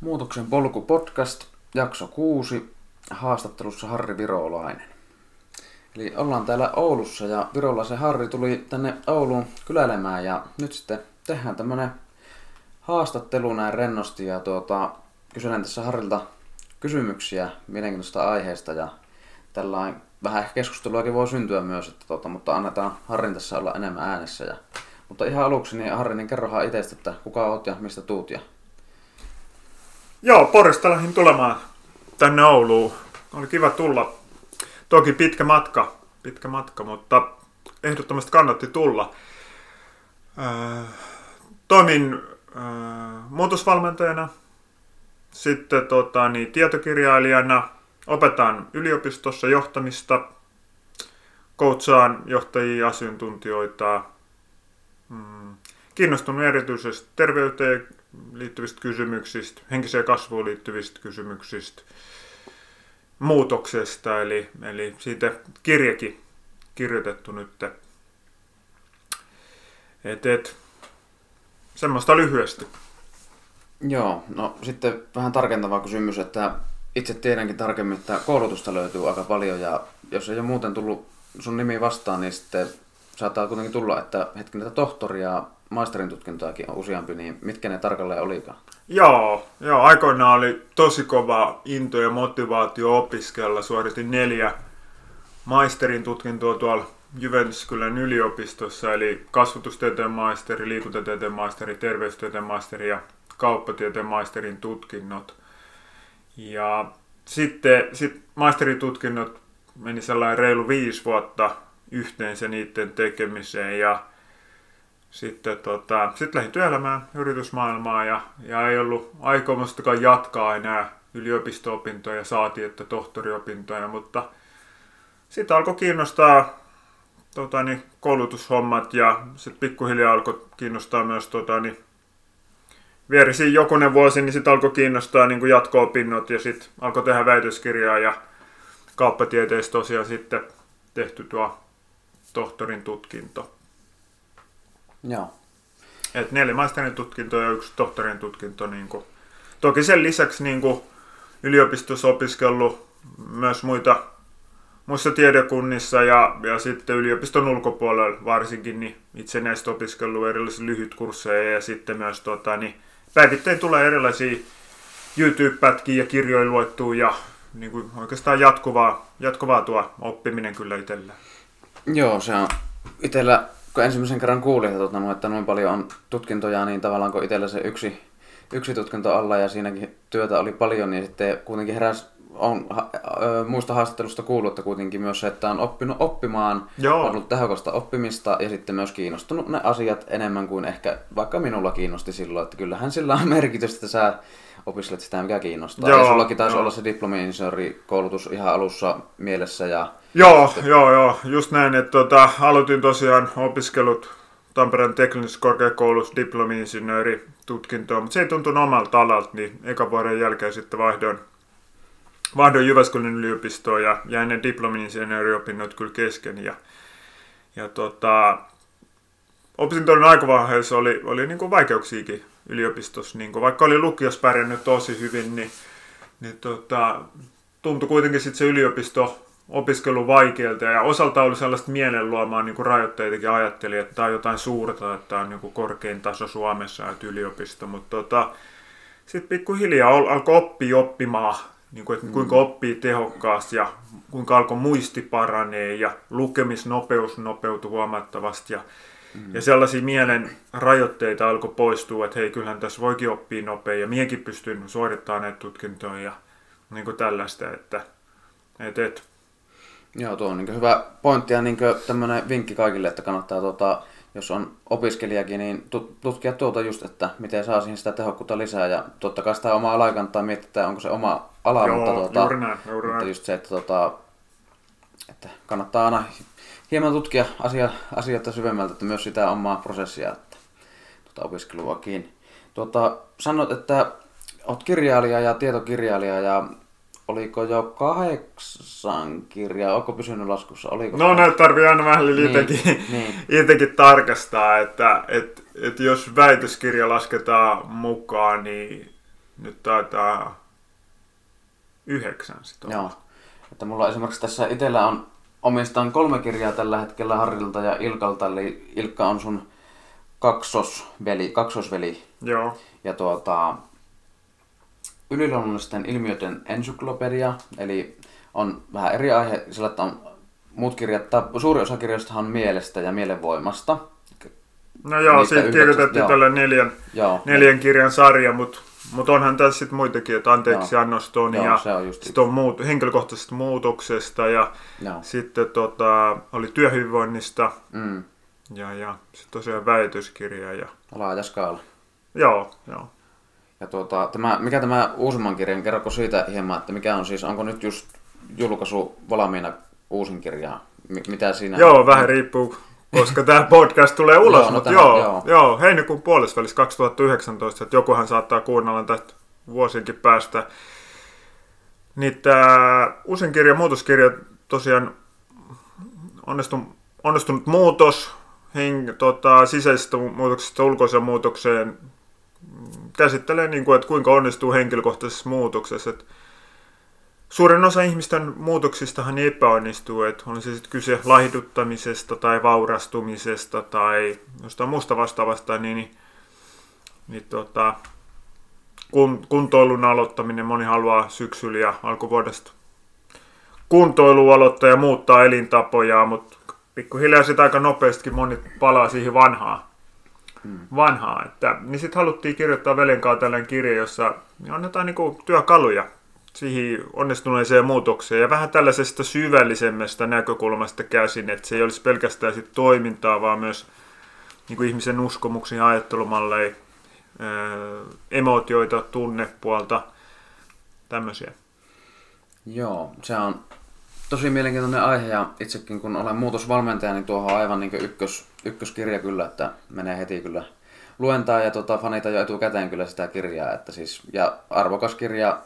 Muutoksen polku podcast, jakso 6, haastattelussa Harri Virolainen. Eli ollaan täällä Oulussa ja Virolaisen Harri tuli tänne Ouluun kyläilemään ja nyt sitten tehdään tämmönen haastattelu näin rennosti ja tuota, kyselen tässä Harrilta kysymyksiä mielenkiintoista aiheesta ja tällainen vähän ehkä keskusteluakin voi syntyä myös, että tuota, mutta annetaan Harrin tässä olla enemmän äänessä. Ja, mutta ihan aluksi, niin Harri, niin kerrohan itsestä, että kuka oot ja mistä tuut ja Joo, Porista lähdin tulemaan tänne Ouluun. Oli kiva tulla. Toki pitkä matka, pitkä matka, mutta ehdottomasti kannatti tulla. Äh, toimin äh, muutosvalmentajana, sitten tota, niin, tietokirjailijana, opetan yliopistossa johtamista, coachaan johtajia, asiantuntijoita, mm, kiinnostunut erityisesti terveyteen liittyvistä kysymyksistä, henkiseen kasvuun liittyvistä kysymyksistä, muutoksesta, eli, eli siitä kirjakin kirjoitettu nyt. Et, et, semmoista lyhyesti. Joo, no sitten vähän tarkentava kysymys, että itse tiedänkin tarkemmin, että koulutusta löytyy aika paljon ja jos ei ole muuten tullut sun nimi vastaan, niin sitten saattaa kuitenkin tulla, että hetken tätä tohtoria maisterin tutkintoakin on useampi, niin mitkä ne tarkalleen olikaan? Joo, joo, aikoinaan oli tosi kova into ja motivaatio opiskella. Suoritin neljä maisterin tutkintoa tuolla Jyväskylän yliopistossa, eli kasvatustieteen maisteri, liikuntatieteen maisteri, terveystieteen maisteri ja kauppatieteen maisterin tutkinnot. Ja sitten sit maisteritutkinnot meni sellainen reilu viisi vuotta yhteensä niiden tekemiseen ja sitten tota, sit lähdin työelämään, yritysmaailmaan ja, ja ei ollut aikomustakaan jatkaa enää yliopisto-opintoja, saati että tohtoriopintoja, mutta sitten alkoi kiinnostaa tota, niin, koulutushommat ja sitten pikkuhiljaa alkoi kiinnostaa myös tota, niin, vierisi jokunen vuosi, niin sitten alkoi kiinnostaa niin jatko-opinnot ja sitten alkoi tehdä väitöskirjaa ja kauppatieteessä tosiaan sitten tehty tuo tohtorin tutkinto. Joo. Et neljä maisterin tutkintoa ja yksi tohtorin tutkinto. Niin kuin. Toki sen lisäksi niin kuin yliopistossa opiskellut myös muita muissa tiedekunnissa ja, ja sitten yliopiston ulkopuolella varsinkin niin itsenäistä opiskellut erilaisia lyhytkursseja ja sitten myös tota, niin päivittäin tulee erilaisia YouTube-pätkiä ja kirjoja luettua ja niin kuin oikeastaan jatkuvaa, jatkuvaa tuo oppiminen kyllä itsellä. Joo, se on itsellä kun ensimmäisen kerran kuulin, että, tota, että noin paljon on tutkintoja, niin tavallaan kun itsellä se yksi, yksi tutkinto alla ja siinäkin työtä oli paljon, niin sitten kuitenkin heräs on muista haastattelusta kuullut, että kuitenkin myös se, että on oppinut oppimaan, Joo. on ollut tehokasta oppimista ja sitten myös kiinnostunut ne asiat enemmän kuin ehkä vaikka minulla kiinnosti silloin, että kyllähän sillä on merkitystä, että sä opiskelet sitä, mikä kiinnostaa. Joo, ja sullakin taisi jo. olla se diplomi-insinöörikoulutus ihan alussa mielessä ja Joo, sitten... joo, joo, just näin, että tota, aloitin tosiaan opiskelut Tampereen teknisessä korkeakoulussa diplomi-insinööri tutkintoa, mutta se ei tuntunut omalta alalta, niin eka vuoden jälkeen sitten vaihdoin, vaihdoin Jyväskylän yliopistoon ja jäin ne diplomi-insinööriopinnot kyllä kesken. Ja, ja tota, opintojen aikavaiheessa oli, oli niin kuin vaikeuksiakin yliopistossa, niin kuin, vaikka oli lukiossa pärjännyt tosi hyvin, niin, niin tota, tuntui kuitenkin sitten se yliopisto opiskelu vaikealta ja osalta oli sellaista mielen luomaan niin kuin rajoitteitakin ajatteli, että tämä on jotain suurta, että tämä on niin kuin korkein taso Suomessa että yliopisto, mutta tota, sitten pikkuhiljaa al- alkoi oppia oppimaan, niin kuin, että kuinka mm. oppii tehokkaasti ja kuinka alkoi muisti paranee ja lukemisnopeus nopeutui huomattavasti ja, mm. ja sellaisia mielen rajoitteita alkoi poistua, että hei kyllähän tässä voikin oppia nopein ja miekin pystyn suorittamaan näitä tutkintoja ja niin kuin tällaista, että et, et, Joo, tuo on niin hyvä pointti ja niin tämmöinen vinkki kaikille, että kannattaa, tuota, jos on opiskelijakin, niin tutkia tuota just, että miten saa siihen sitä tehokkuutta lisää. Ja totta kai sitä omaa alaa kannattaa miettiä, onko se oma ala, Joo, mutta, tuota, juuri näin, juuri mutta just se, että, tuota, että kannattaa aina hieman tutkia asia, asioita syvemmältä, että myös sitä omaa prosessia, että tuota opiskeluakin. Tuota, sanot, että olet kirjailija ja tietokirjailija ja oliko jo kahdeksan kirjaa, onko pysynyt laskussa? Oliko no näitä tarvii aina vähän niin, itsekin, niin. itsekin tarkastaa, että et, et jos väitöskirja lasketaan mukaan, niin nyt taitaa yhdeksän sitten Joo. Että mulla esimerkiksi tässä itsellä on omistan kolme kirjaa tällä hetkellä Harrilta ja Ilkalta, eli Ilkka on sun kaksosveli, kaksosveli. Joo. Ja tuota, yliluonnollisten ilmiöiden ensyklopedia, eli on vähän eri aihe, sillä että on muut kirjat, tai suuri osa kirjoista on mielestä ja mielenvoimasta. No joo, siitä kirjoitettiin joo. tällä neljän, Joo, neljän kirjan sarja, mutta mut onhan tässä sitten muitakin, että anteeksi Joo. annoston Joo, ja on sitten on muut, henkilökohtaisesta muutoksesta ja joo. sitten tota, oli työhyvinvoinnista Mm, ja, ja sitten tosiaan väitöskirja ja laaja skaala. joo, joo. Ja tuota, tämä, mikä tämä uusimman kirjan, kerroko siitä hieman, että mikä on siis, onko nyt just julkaisu valmiina uusin kirja? Mi- mitä siinä? Joo, vähän riippuu, koska tämä podcast tulee ulos, Joo, no mutta joo, joo. joo. heinäkuun puolesvälissä 2019, että jokuhan saattaa kuunnella tästä vuosienkin päästä. Niin tämä uusin kirja, muutoskirja, tosiaan onnistunut, onnistunut muutos, heng, tota, sisäisestä muutoksesta ulkoiseen muutokseen käsittelee, niin kuin, että kuinka onnistuu henkilökohtaisessa muutoksessa. Että Suurin osa ihmisten muutoksistahan epäonnistuu, että on se sitten kyse lahduttamisesta tai vaurastumisesta tai jostain muusta vastaavasta, niin, niin, niin tota, kun, kuntoilun aloittaminen, moni haluaa syksyllä ja alkuvuodesta kuntoilua aloittaa ja muuttaa elintapoja, mutta pikkuhiljaa sitä aika nopeastikin moni palaa siihen vanhaan. Vanhaa, että, niin sitten haluttiin kirjoittaa veljen kanssa tällainen kirja, jossa annetaan niinku työkaluja siihen onnistuneeseen muutokseen ja vähän tällaisesta syvällisemmästä näkökulmasta käsin, että se ei olisi pelkästään sit toimintaa, vaan myös niin kuin ihmisen uskomuksia, ajattelumalleja, ää, emootioita, tunnepuolta, tämmöisiä. Joo, se on tosi mielenkiintoinen aihe ja itsekin kun olen muutosvalmentaja, niin tuohon on aivan niin ykkös, ykköskirja kyllä, että menee heti kyllä luentaa ja tota, fanita jo etukäteen kyllä sitä kirjaa, että siis, ja arvokas kirja,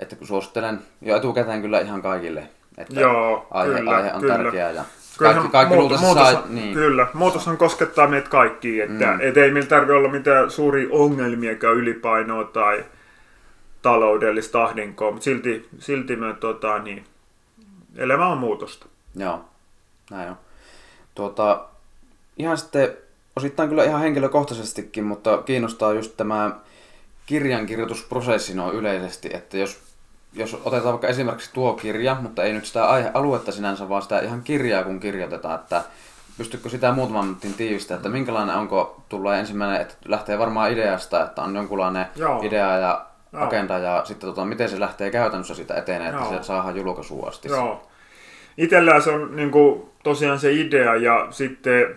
että kun suosittelen jo etukäteen kyllä ihan kaikille, että Joo, aihe, kyllä, aihe on kyllä. tärkeä ja Kyllähän kaikki, kaikki muut- luultavasti muutos, saa, niin, Kyllä, muutoshan koskettaa meitä kaikkia, että Mm. et ei meillä tarvitse olla mitään suuria ongelmiakaan ylipainoa tai taloudellista ahdinkoa, mutta silti, silti me tota, niin, elämä on muutosta. Joo, näin on. Tuota, ihan sitten osittain kyllä ihan henkilökohtaisestikin, mutta kiinnostaa just tämä kirjankirjoitusprosessi noin yleisesti, että jos, jos otetaan vaikka esimerkiksi tuo kirja, mutta ei nyt sitä aihealuetta sinänsä, vaan sitä ihan kirjaa kun kirjoitetaan, että pystytkö sitä muutaman minuutin tiivistää, että minkälainen onko, tulee ensimmäinen, että lähtee varmaan ideasta, että on jonkunlainen Joo. idea ja Joo. agenda ja sitten tota, miten se lähtee käytännössä siitä etenee, että Joo. se saadaan julkaisuun asti. Joo. Itellään se on niin kuin, tosiaan se idea ja sitten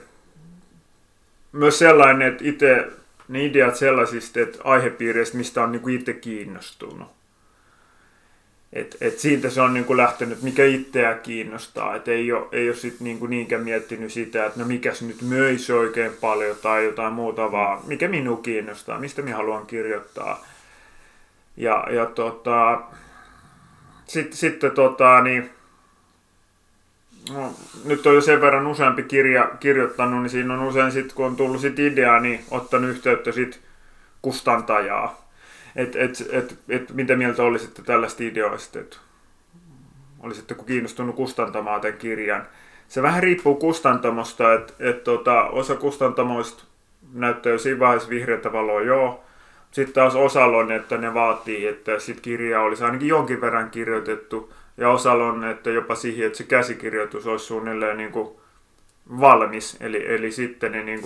myös sellainen, että itse ne ideat sellaisista että aihepiireistä, mistä on niin kuin itse kiinnostunut. Et, et siitä se on niin kuin lähtenyt, mikä itseä kiinnostaa. Et ei ole, ei ole sit niin kuin niinkään miettinyt sitä, että no mikäs nyt möisi oikein paljon tai jotain muuta, vaan mikä minua kiinnostaa, mistä minä haluan kirjoittaa. Ja, ja tota, sitten, sitten tota, niin, no, nyt on jo sen verran useampi kirja kirjoittanut, niin siinä on usein sitten, kun on tullut sit idea, niin ottanut yhteyttä sit kustantajaa. Että et, et, et, mitä mieltä olisitte tällaista ideoista, että olisitteko kiinnostunut kustantamaan tämän kirjan. Se vähän riippuu kustantamosta, että et, tota, osa kustantamoista näyttää jo siinä vaiheessa vihreätä valoa, joo. Sitten taas osalla on, että ne vaatii, että sit kirja olisi ainakin jonkin verran kirjoitettu. Ja osalla on, että jopa siihen, että se käsikirjoitus olisi suunnilleen niin kuin valmis. Eli, eli sitten ne niin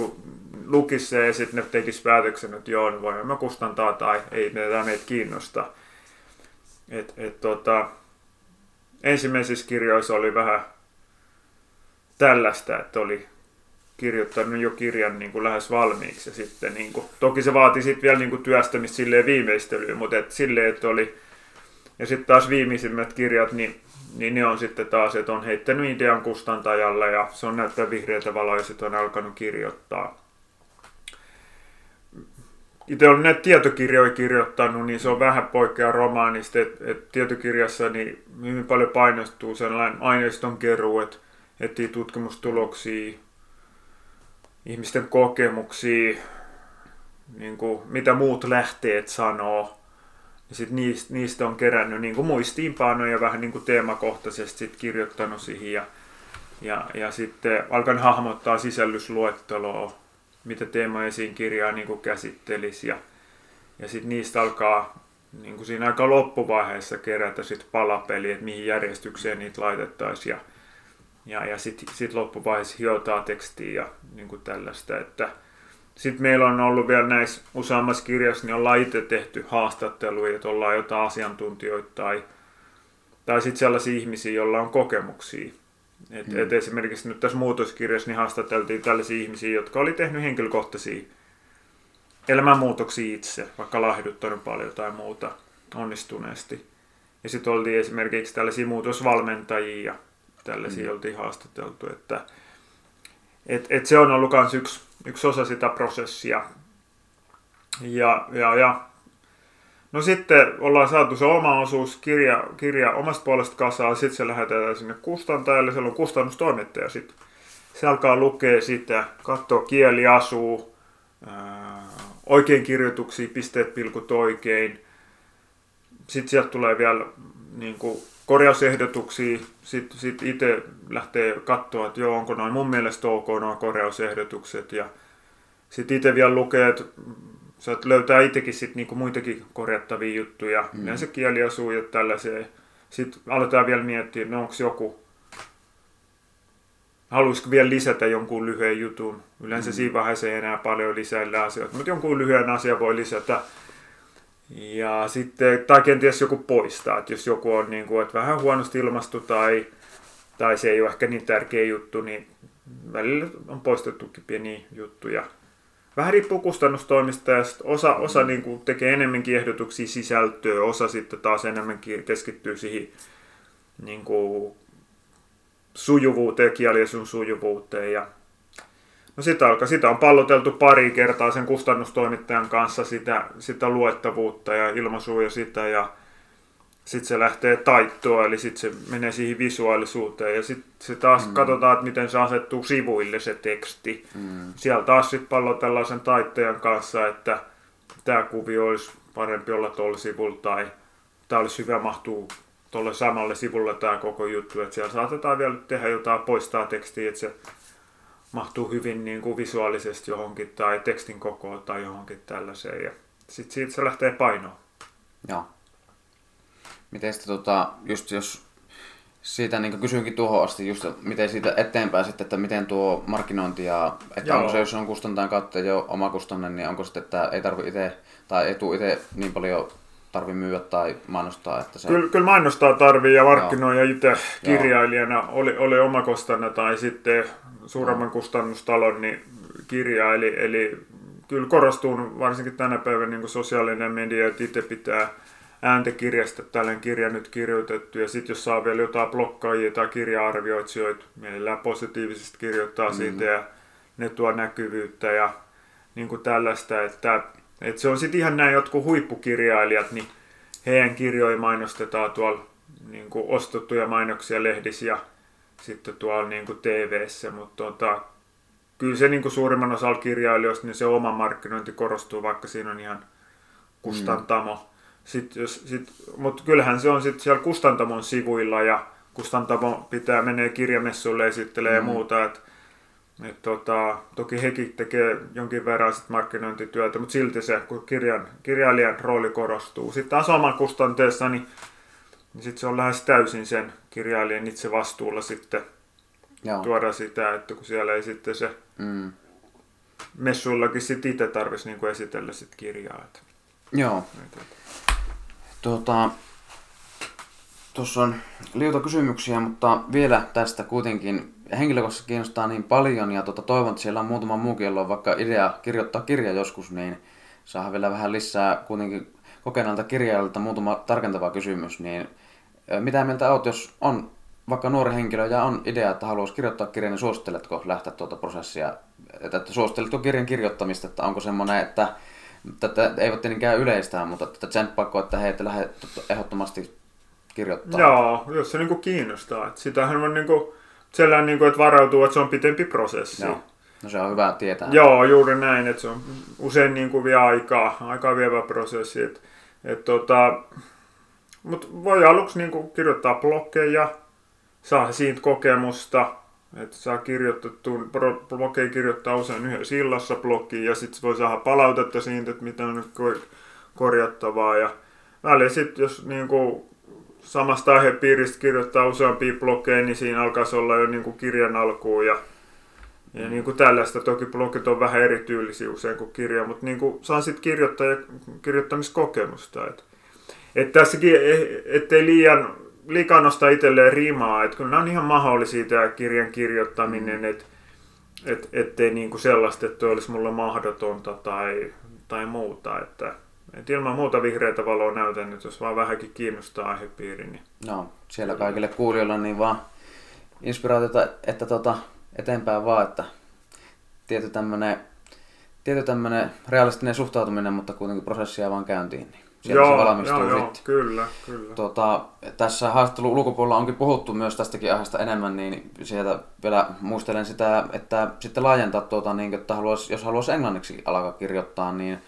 lukisi se ja sitten ne tekisi päätöksen, että joo, voimme me kustantaa tai ei tämä meitä kiinnosta. Et, et, tota, ensimmäisissä kirjoissa oli vähän tällaista, että oli kirjoittanut jo kirjan niin kuin lähes valmiiksi. Ja sitten, niin kuin, toki se vaati sitten vielä niin kuin työstämistä silleen viimeistelyyn, mutta et silleen, että oli... Ja sitten taas viimeisimmät kirjat, niin, niin ne on sitten taas, että on heittänyt idean kustantajalle ja se on näyttää vihreätä valoa ja sitten on alkanut kirjoittaa. Itse olen näitä tietokirjoja kirjoittanut, niin se on vähän poikkea romaanista, että et tietokirjassa niin hyvin paljon painostuu sellainen aineiston keruu, että etsii tutkimustuloksia, ihmisten kokemuksia, niin kuin, mitä muut lähteet sanoo, Ja sitten niistä, niistä on kerännyt niin kuin muistiinpanoja vähän niin kuin teemakohtaisesti sit kirjoittanut siihen. Ja, ja, ja sitten alkan hahmottaa sisällysluetteloa, mitä teemoja siinä kirjaa niin kuin käsittelisi. Ja, ja sitten niistä alkaa niin kuin siinä aika loppuvaiheessa kerätä sit palapeli, että mihin järjestykseen niitä laitettaisiin. Ja, ja, ja sitten sit loppuvaiheessa hiotaan tekstiä ja niin kuin tällaista. Että sitten meillä on ollut vielä näissä useammassa kirjassa, niin ollaan itse tehty haastatteluja, että ollaan jotain asiantuntijoita tai, tai sitten sellaisia ihmisiä, joilla on kokemuksia. Et, mm. et esimerkiksi nyt tässä muutoskirjassa niin haastateltiin tällaisia ihmisiä, jotka oli tehnyt henkilökohtaisia elämänmuutoksia itse, vaikka lahduttanut paljon tai muuta onnistuneesti. Ja sitten oltiin esimerkiksi tällaisia muutosvalmentajia ja tällaisia mm. oltiin haastateltu, että et, et se on ollut myös yksi, yksi osa sitä prosessia. Ja, ja, ja No sitten ollaan saatu se oma osuus, kirja, kirja omasta puolesta kasaan, sitten se lähetetään sinne kustantajalle, siellä on kustannustoimittaja sitten. Se alkaa lukea sitä, katsoa kieli asuu, oikein kirjoituksia, pisteet, pilkut oikein. Sitten sieltä tulee vielä niin kuin, korjausehdotuksia. Sitten sit itse lähtee katsoa, että joo, onko noin mun mielestä ok nuo korjausehdotukset. Ja sitten itse vielä lukee, että saat löytää itsekin sit niinku muitakin korjattavia juttuja, mm. yleensä kieliasuu ja tällaisia. Sitten aletaan vielä miettiä, no onko joku, haluaisiko vielä lisätä jonkun lyhyen jutun. Yleensä mm. siinä vaiheessa ei enää paljon lisäillä asioita, mutta jonkun lyhyen asian voi lisätä. Ja sitten, tai kenties joku poistaa, että jos joku on niin kuin, että vähän huonosti ilmastu tai, tai se ei ole ehkä niin tärkeä juttu, niin välillä on poistettukin pieniä juttuja vähän riippuu kustannustoimista ja osa, osa mm. niin kuin tekee enemmänkin ehdotuksia sisältöä, osa sitten taas enemmänkin keskittyy siihen niin kuin sujuvuuteen, kieliasun sujuvuuteen. Ja no sitä, alkaa, sitä on palloteltu pari kertaa sen kustannustoimittajan kanssa sitä, sitä luettavuutta ja ilmaisua ja sitä ja sitten se lähtee taittoa, eli sitten se menee siihen visuaalisuuteen ja sitten se taas mm. katsotaan, että miten se asettuu sivuille se teksti. Mm. Siellä taas sitten pallotellaan sen taittajan kanssa, että tämä kuvio olisi parempi olla tuolla sivulla tai tämä olisi hyvä mahtuu tuolle samalle sivulle tämä koko juttu, että siellä saatetaan vielä tehdä jotain poistaa tekstiä, että se mahtuu hyvin niin kuin visuaalisesti johonkin tai tekstin kokoon tai johonkin tällaiseen ja sitten siitä se lähtee painoon. Joo. Miten sitten tota, just jos siitä niin kysynkin tuohon asti, just miten siitä eteenpäin sitten, että miten tuo markkinointi ja, että Joo. onko se, jos on kustantajan kautta jo oma kustanne, niin onko sitten, että ei tarvi itse, tai ei tule itse niin paljon tarvi myyä tai mainostaa. Että se... kyllä, kyllä mainostaa tarvii ja markkinoija itse kirjailijana oli, oli oma kustanne tai sitten suuremman kustannustalon niin kirja, eli, eli kyllä korostuu varsinkin tänä päivänä niin sosiaalinen media, että itse pitää ääntekirjasta tällainen kirja nyt kirjoitettu, ja sitten jos saa vielä jotain blokkaajia tai kirja-arvioitsijoita, mielellään positiivisesti kirjoittaa mm. siitä, ja ne tuo näkyvyyttä ja niin kuin tällaista, että, että se on sitten ihan näin jotkut huippukirjailijat, niin heidän kirjoja mainostetaan tuolla niin kuin ostettuja mainoksia lehdissä ja sitten tuolla niin kuin TV-ssä, mutta tota, kyllä se niin kuin suurimman osalla kirjailijoista, niin se oma markkinointi korostuu, vaikka siinä on ihan kustantamo. Mm sit, jos, sit, mutta kyllähän se on sitten siellä kustantamon sivuilla ja kustantamo pitää menee kirjamessuille esittelee mm. ja muuta. Et, et tota, toki hekin tekee jonkin verran sit markkinointityötä, mutta silti se, kun kirjan, kirjailijan rooli korostuu. Sitten taas oman kustanteessa, niin, niin sit se on lähes täysin sen kirjailijan itse vastuulla sitten Joo. tuoda sitä, että kun siellä ei sitten se mm. messuillakin sit itse tarvitsisi niinku esitellä sit kirjaa. Että, Joo. Että, Tuota, tuossa on liuta kysymyksiä, mutta vielä tästä kuitenkin henkilökohtaisesti kiinnostaa niin paljon ja tuota, toivon, että siellä on muutama muukin, jolla on vaikka idea kirjoittaa kirja joskus, niin saa vielä vähän lisää kuitenkin kokeneelta kirjailijalta muutama tarkentava kysymys, niin mitä mieltä olet, jos on vaikka nuori henkilö ja on idea, että haluaisi kirjoittaa kirjan, niin suositteletko lähteä tuota prosessia, että, että suositteletko kirjan kirjoittamista, että onko semmoinen, että tätä ei voi tietenkään yleistää, mutta tätä tsemppaako, että he ette lähde ehdottomasti kirjoittaa. Joo, jos se niinku kiinnostaa. Et sitähän on niinku, sellainen, niinku, että varautuu, että se on pitempi prosessi. Joo. No se on hyvä tietää. Joo, juuri näin, että se on usein niinku vie aikaa, aikaa vievä prosessi. Et Et tota, mutta voi aluksi niinku kirjoittaa bloggeja, saa siitä kokemusta, että saa kirjoitettu, blogeja kirjoittaa usein yhdessä illassa blogiin ja sitten voi saada palautetta siitä, että mitä on korjattavaa. Ja väliin sitten, jos niinku samasta aihepiiristä kirjoittaa useampia blogeja, niin siinä alkaisi olla jo niinku kirjan alkuun ja ja niin kuin tällaista, toki blogit on vähän erityylisiä usein kuin kirja, mutta niin kuin saan sitten kirjoittaa ja kirjoittamiskokemusta. Et, et tässäkin, e, ettei liian, liikaa nostaa itselleen rimaa, että kyllä on ihan mahdollisia tämä kirjan kirjoittaminen, mm. että et, ettei niin kuin sellaista, että olisi mulle mahdotonta tai, tai muuta. Että, et ilman muuta vihreitä valoa näytän, että jos vaan vähänkin kiinnostaa aihepiiri. Niin... No, siellä kaikille kuulijoille niin vaan inspiraatiota, että tota, eteenpäin vaan, että tietty tämmöinen tietty realistinen suhtautuminen, mutta kuitenkin prosessia vaan käyntiin. Niin siellä joo, se valmistuu joo, joo, kyllä, kyllä. Tuota, tässä haastattelun ulkopuolella onkin puhuttu myös tästäkin aiheesta enemmän, niin sieltä vielä muistelen sitä, että sitten laajentaa, tuota, niin, että haluais, jos haluaisi englanniksi alkaa kirjoittaa, niin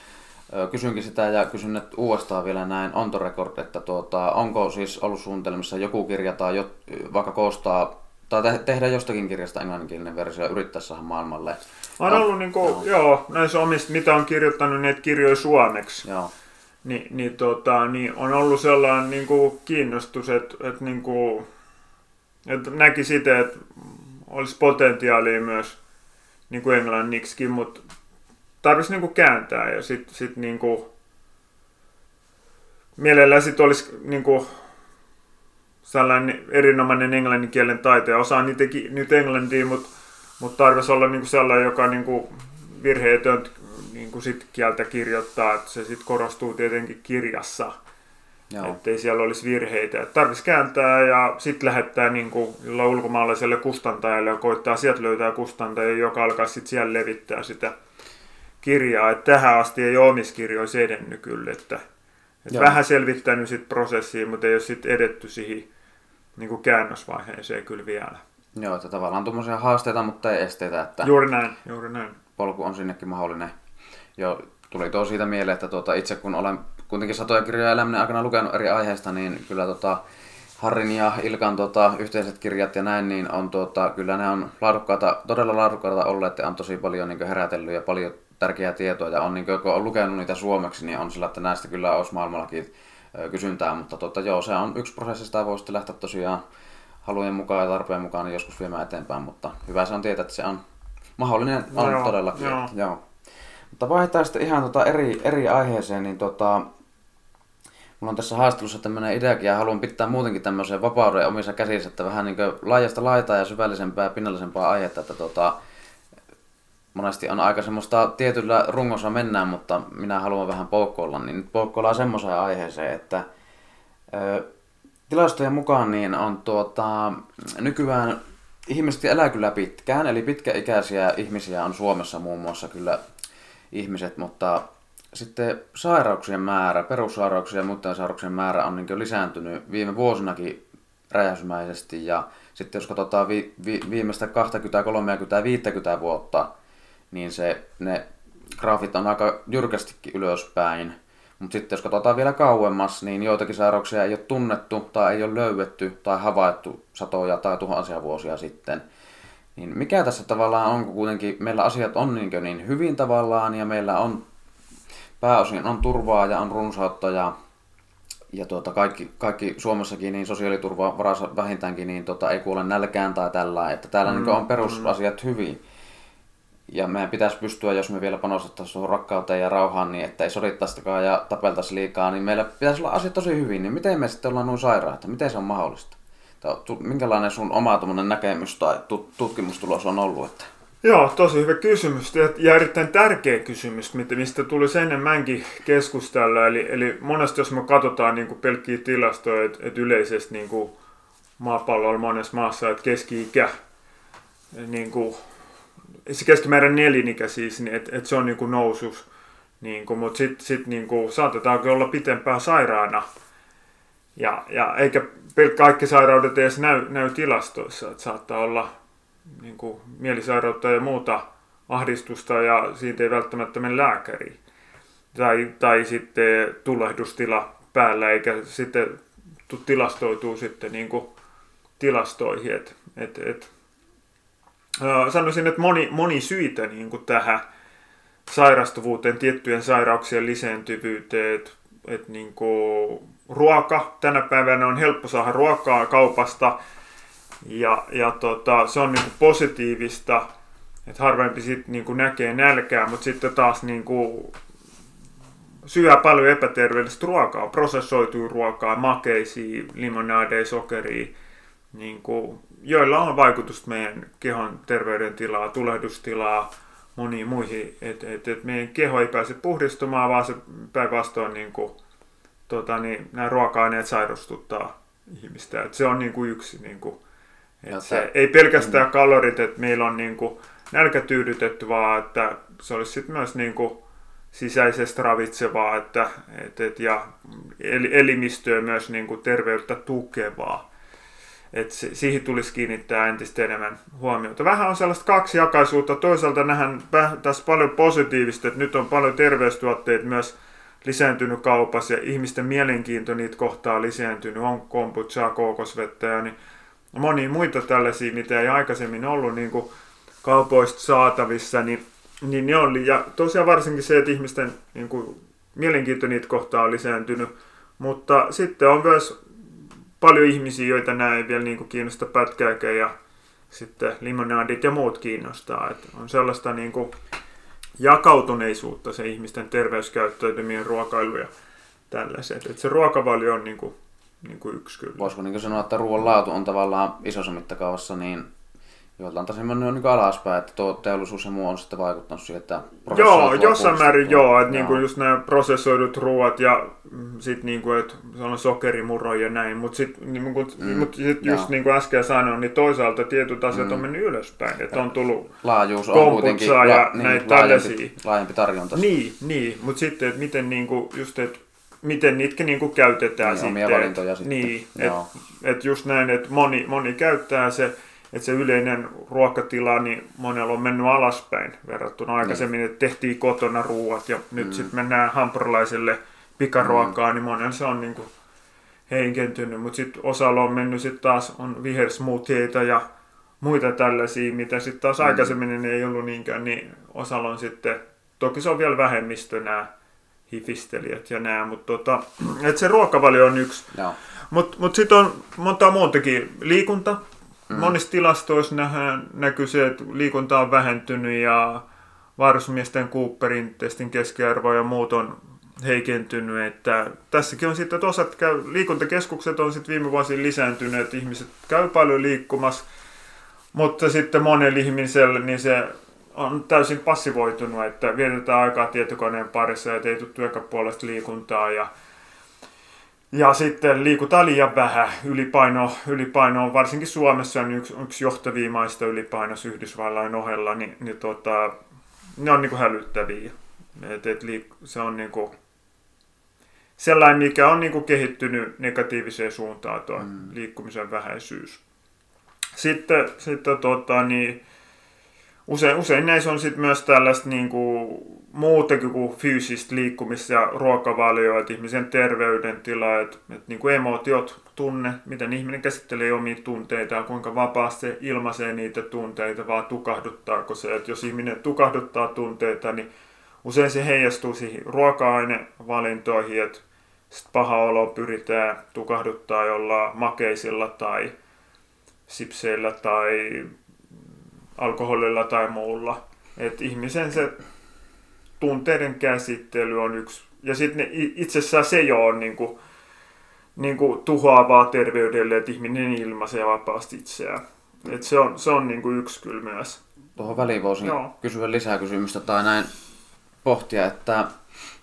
kysynkin sitä ja kysyn nyt uudestaan vielä näin on the record, että tuota, onko siis ollut suunnitelmissa joku kirja tai jo, vaikka koostaa tai te- tehdä jostakin kirjasta englanninkielinen versio yrittää saada maailmalle. On ollut niin kuin, no. joo, näissä omista, mitä on kirjoittanut niitä kirjoja suomeksi. Joo. Ni, niin, tota, niin on ollut sellainen niin kuin kiinnostus, että, että, niin kuin, että näki sitä, että olisi potentiaalia myös niin kuin englanniksi, mutta tarvitsisi niin kuin kääntää ja sitten sit, niin kuin, mielellään sitten olisi niin kuin, sellainen erinomainen englanninkielen taiteja. Osaan niitä nyt englantia, mutta mut tarvitsisi olla niinku sellainen, joka niinku virheetön niinku sit kieltä kirjoittaa, että se sitten korostuu tietenkin kirjassa. Että ei siellä olisi virheitä. Tarvitsisi kääntää ja sitten lähettää niinku ulkomaalaiselle kustantajalle ja koittaa sieltä löytää kustantaja, joka alkaa sitten siellä levittää sitä kirjaa. Et tähän asti ei ole omissa kirjoissa edennyt kyllä. Että, et vähän selvittänyt sit prosessia, mutta ei ole sitten edetty siihen niin kuin käännösvaiheeseen kyllä vielä. Joo, että tavallaan tuommoisia haasteita, mutta ei esteitä. Että juuri näin, juuri näin. Polku on sinnekin mahdollinen. Jo tuli tuo siitä mieleen, että tuota, itse kun olen kuitenkin satoja kirjoja elämän aikana lukenut eri aiheista, niin kyllä tota, Harrin ja Ilkan tota, yhteiset kirjat ja näin, niin on tuota, kyllä ne on laadukkaita, todella laadukkaita olleet ja on tosi paljon niin herätellyt ja paljon tärkeää tietoa ja on, niin kuin, kun on lukenut niitä suomeksi, niin on sillä, että näistä kyllä olisi maailmallakin kysyntää, mutta tota, joo, se on yksi prosessi, sitä voi sitten lähteä tosiaan halujen mukaan ja tarpeen mukaan niin joskus viemään eteenpäin, mutta hyvä se on tietää, että se on mahdollinen on joo, todellakin. Joo. joo. Mutta vaihdetaan sitten ihan tota eri, eri aiheeseen, niin tota, mulla on tässä haastattelussa tämmöinen ideakin ja haluan pitää muutenkin tämmöisen vapauden omissa käsissä, että vähän niin laajasta laitaa ja syvällisempää ja pinnallisempaa aihetta, että tota, monesti on aika semmoista tietyllä rungossa mennään, mutta minä haluan vähän poukkoilla, niin nyt poukkoillaan semmoiseen aiheeseen, että ö, tilastojen mukaan niin on tuota, nykyään ihmiset elää kyllä pitkään, eli pitkäikäisiä ihmisiä on Suomessa muun muassa kyllä ihmiset, mutta sitten sairauksien määrä, perussairauksien ja muiden sairauksien määrä on niin lisääntynyt viime vuosinakin räjähdysmäisesti ja sitten jos katsotaan vi, vi, viimeistä 20, 30, 50 vuotta, niin se, ne graafit on aika jyrkästikin ylöspäin. Mutta sitten jos katsotaan vielä kauemmas, niin joitakin sairauksia ei ole tunnettu tai ei ole löydetty tai havaittu satoja tai tuhansia vuosia sitten. Niin mikä tässä tavallaan on, kun kuitenkin meillä asiat on niin, niin hyvin tavallaan ja meillä on pääosin on turvaa ja on runsautta ja, ja tuota, kaikki, kaikki Suomessakin niin sosiaaliturva varassa vähintäänkin niin tota, ei kuole nälkään tai tällä, että täällä mm, niin on perusasiat mm. hyvin. Ja meidän pitäisi pystyä, jos me vielä panostettaisiin rakkauteen ja rauhaan, niin ettei sodittaisikaan ja tapeltaisi liikaa, niin meillä pitäisi olla asiat tosi hyvin. Niin miten me sitten ollaan noin sairaita? Miten se on mahdollista? Minkälainen sun oma näkemys tai tutkimustulos on ollut? Että... Joo, tosi hyvä kysymys ja erittäin tärkeä kysymys, mistä tulisi enemmänkin keskustella. Eli, eli monesti jos me katsotaan niin kuin pelkkiä tilastoja, että, että yleisesti niin kuin maapallolla monessa maassa, että keski-ikä niin kuin se keskimääräinen nelinikä siis, niin että et se on niinku nousus. Niinku, mutta sitten sit niinku, saatetaanko olla pitempään sairaana. Ja, ja eikä kaikki sairaudet edes näy, näy tilastoissa. Että saattaa olla niinku, mielisairautta ja muuta ahdistusta ja siitä ei välttämättä mene lääkäriin. tai, tai sitten tulehdustila päällä, eikä sitten tilastoituu sitten niin kuin tilastoihin. Et, et, et, sanoisin, että moni, moni syitä niin kuin tähän sairastuvuuteen, tiettyjen sairauksien lisääntyvyyteen, että et niin kuin ruoka, tänä päivänä on helppo saada ruokaa kaupasta, ja, ja tota, se on niin kuin positiivista, että harvempi sitten niin kuin näkee nälkää, mutta sitten taas niin kuin syö paljon epäterveellistä ruokaa, prosessoituu ruokaa, makeisia, limonadeja, sokeria, niin kuin, joilla on vaikutusta meidän kehon terveydentilaa, tulehdustilaa, moniin muihin. Että et, et meidän keho ei pääse puhdistumaan, vaan se päinvastoin niin kuin, tota, niin, nämä ruoka-aineet sairastuttaa ihmistä. Et se on niin kuin yksi. Niin kuin, et se, ei pelkästään mm. kalorit, että meillä on niin kuin, nälkä tyydytetty, vaan että se olisi sitten myös niin kuin, sisäisesti ravitsevaa että, et, et, ja elimistöä myös niin kuin terveyttä tukevaa. Et se, siihen tulisi kiinnittää entistä enemmän huomiota. Vähän on sellaista kaksijakaisuutta. Toisaalta nähdään tässä paljon positiivista, että nyt on paljon terveystuotteita myös lisääntynyt kaupassa ja ihmisten mielenkiinto niitä kohtaa lisääntynyt. On kombuchaa, kookosvettä ja niin monia muita tällaisia, mitä ei aikaisemmin ollut niin kuin kaupoista saatavissa, niin niin ne oli. Ja tosiaan varsinkin se, että ihmisten niin kuin, mielenkiinto niitä kohtaa on lisääntynyt. Mutta sitten on myös paljon ihmisiä, joita nämä ei vielä niin kuin, kiinnosta pätkääkään ja sitten limonadit ja muut kiinnostaa. Että on sellaista niin kuin, jakautuneisuutta se ihmisten terveyskäyttäytymien ruokailu ja tällaiset. Että se ruokavalio on niin kuin, niin kuin yksi kyllä. Voisiko niin sanoa, että ruoan laatu on tavallaan isossa mittakaavassa niin joiltain tasin mennyt niin alaspäin, että tuo teollisuus ja muu on sitten vaikuttanut siihen, että Joo, jossain määrin joo, että niin kuin just nämä prosessoidut ruoat ja sitten niin kuin, että se on sokerimuro ja näin, mutta sitten niin kuin, mm, mut sit just niin kuin äsken sanoin, niin toisaalta tietyt asiat mm. on mennyt ylöspäin, että on tullut Laajuus on kuitenkin ja la, niin, näitä tällaisia. Laajempi tarjonta. Niin, niin mutta sitten, että miten niin kuin, just, että miten niitä niin kuin käytetään niin, sitten. Omia valintoja sitten. Niin, että et just näin, että moni, moni käyttää se, että se yleinen ruokatila, niin monella on mennyt alaspäin verrattuna mm. aikaisemmin, että tehtiin kotona ruuat ja nyt mm. sitten mennään hampurilaiselle pikaruokaa, mm. niin monella se on niin kuin heikentynyt, mutta sitten osalla on mennyt sitten taas on vihersmoothieita ja muita tällaisia, mitä sitten taas mm. aikaisemmin niin ei ollut niinkään, niin osalla on sitten, toki se on vielä vähemmistö nämä hifistelijät ja nämä, mutta tota, että se ruokavalio on yksi. No. Mutta mut sitten on monta muutakin. Liikunta, Mm. Monissa tilastoissa nähdään, näkyy se, että liikunta on vähentynyt ja varusmiesten Cooperin testin keskiarvo ja muut on heikentynyt. Että tässäkin on sitten, että osat käy, liikuntakeskukset on sitten viime vuosina lisääntynyt, että ihmiset käy paljon liikkumassa, mutta sitten monella ihmisellä niin se on täysin passivoitunut, että vietetään aikaa tietokoneen parissa ja ei tule työkapuolesta liikuntaa ja ja sitten liikutaan liian vähän. Ylipaino, ylipaino on varsinkin Suomessa on yksi, yksi johtavia maista ylipainos Yhdysvallain ohella, niin, niin tota, ne on niinku hälyttäviä. Et, et liik- se on niinku sellainen, mikä on niinku kehittynyt negatiiviseen suuntaan tuo mm. liikkumisen vähäisyys. Sitten, sitten tota, niin, usein, usein näissä on sitten myös tällaista niinku, muutakin kuin fyysistä liikkumista ja ruokavalioa, että ihmisen terveydentila, että, että niin kuin emotiot, tunne, miten ihminen käsittelee omia tunteita ja kuinka vapaasti se ilmaisee niitä tunteita, vaan tukahduttaako se. Että jos ihminen tukahduttaa tunteita, niin usein se heijastuu siihen ruoka-ainevalintoihin, että sit paha olo pyritään tukahduttaa jollain makeisilla tai sipseillä tai alkoholilla tai muulla. Että ihmisen se tunteiden käsittely on yksi. Ja sitten itsessään se jo on niin kuin, niin kuin tuhoavaa terveydelle, että ihminen ilmaisee vapaasti itseään. Et se on, se on niin kuin yksi kyllä myös. Tuohon väliin voisin Joo. kysyä lisää kysymystä tai näin pohtia, että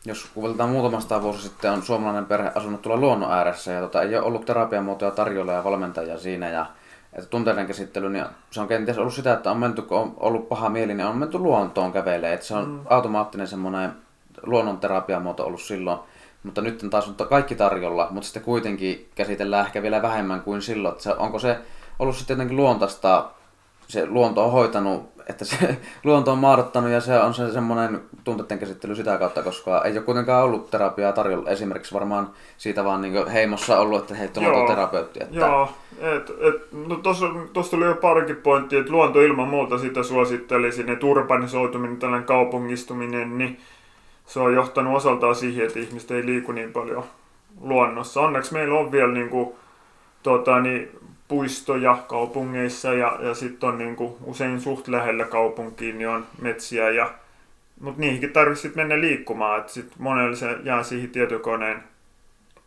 jos kuvitellaan muutamasta vuosi sitten on suomalainen perhe asunut tuolla luonnon ääressä ja tota, ei ole ollut terapiamuotoja tarjolla ja valmentajia siinä ja että tunteiden käsittely, niin se on kenties ollut sitä, että on menty, kun on ollut paha mieli, niin on menty luontoon kävelemään. Että se on mm. automaattinen semmoinen luonnonterapiamuoto ollut silloin. Mutta nyt taas on kaikki tarjolla, mutta sitten kuitenkin käsitellään ehkä vielä vähemmän kuin silloin. Että se, onko se ollut sitten jotenkin luontaista, se luonto on hoitanut että se luonto on maadottanut ja se on se semmoinen tunteiden käsittely sitä kautta, koska ei ole kuitenkaan ollut terapiaa tarjolla. Esimerkiksi varmaan siitä vaan niin heimossa ollut, että hei, tuolla on terapeutti. Että... Joo, et, et, no tuossa tuli jo parikin pointtia, että luonto ilman muuta sitä suosittelisin, että urbanisoituminen, tällainen kaupungistuminen, niin se on johtanut osaltaan siihen, että ihmiset ei liiku niin paljon luonnossa. Onneksi meillä on vielä niin kuin, tota, niin, puistoja kaupungeissa ja, ja sitten on niin kuin, usein suht lähellä kaupunkiin, niin on metsiä ja mutta niihinkin tarvitsisi mennä liikkumaan, että sitten monelle se jää siihen tietokoneen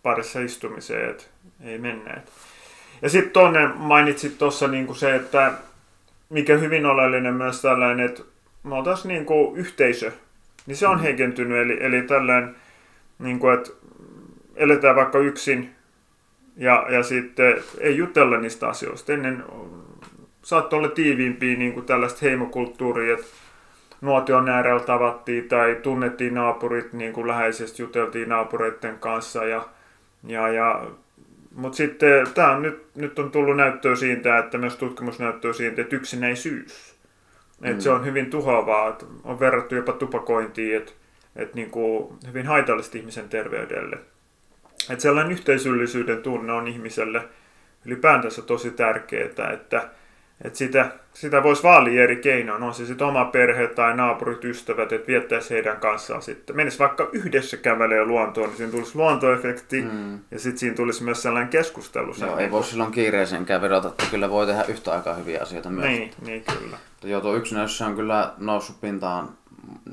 parissa istumiseen, että ei mennä. Ja sitten tuonne mainitsit tuossa niinku se, että mikä hyvin oleellinen myös tällainen, että me oltaisiin niinku yhteisö, niin se on mm. heikentynyt, eli, eli tällainen, niinku, että eletään vaikka yksin ja, ja sitten ei jutella niistä asioista. Ennen saattoi olla tiiviimpiä niin kuin tällaista heimokulttuuria, että nuotion äärellä tavattiin tai tunnettiin naapurit, niin kuin läheisesti juteltiin naapureiden kanssa. Ja, ja, ja, mutta sitten tämä on nyt, nyt on tullut näyttöä siitä, että myös tutkimusnäyttöä siitä, että yksinäisyys. Mm. Että se on hyvin tuhoavaa, että on verrattu jopa tupakointiin, että, että niin kuin hyvin haitallista ihmisen terveydelle. Että sellainen yhteisöllisyyden tunne on ihmiselle ylipäätänsä tosi tärkeää, että, että sitä, sitä voisi vaalia eri keinoin. On se sitten oma perhe tai naapurit, ystävät, että viettäisi heidän kanssaan sitten. Menisi vaikka yhdessä kävelee luontoon, niin siinä tulisi luontoefekti mm. ja sitten siinä tulisi myös sellainen keskustelu. Joo, ei voi silloin kiireesenkään vedota, että kyllä voi tehdä yhtä aikaa hyviä asioita myös. Niin, niin kyllä. Joo, tuo yksinäisyys on kyllä noussut pintaan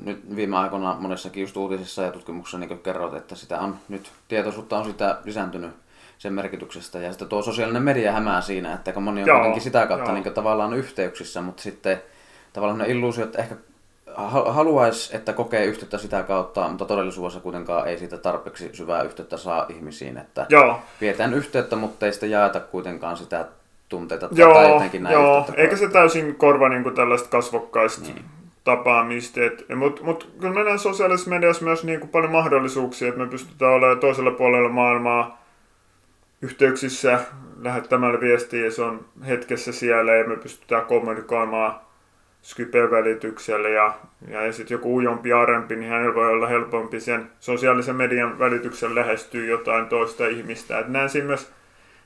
nyt viime aikoina monessakin just uutisissa ja tutkimuksissa niin kerroit, että sitä on nyt tietoisuutta on sitä lisääntynyt sen merkityksestä. Ja sitten tuo sosiaalinen media hämää siinä, että moni on joo, kuitenkin sitä kautta niin tavallaan yhteyksissä, mutta sitten tavallaan ne illuusio, että ehkä haluaisi, että kokee yhteyttä sitä kautta, mutta todellisuudessa kuitenkaan ei siitä tarpeeksi syvää yhteyttä saa ihmisiin. Että joo. pidetään yhteyttä, mutta ei sitä jaeta kuitenkaan sitä tunteita joo, tai jotenkin näin Joo, eikä se täysin korva niin kuin tällaista kasvokkaista niin tapaamista. Mutta mut, kyllä meidän sosiaalisessa mediassa myös niin kuin paljon mahdollisuuksia, että me pystytään olemaan toisella puolella maailmaa yhteyksissä lähettämällä viestiä ja se on hetkessä siellä ja me pystytään kommunikoimaan Skypen välityksellä ja, ja, ja sitten joku ujompi arempi, niin hänellä voi olla helpompi sen sosiaalisen median välityksellä lähestyä jotain toista ihmistä. Et näen siinä myös,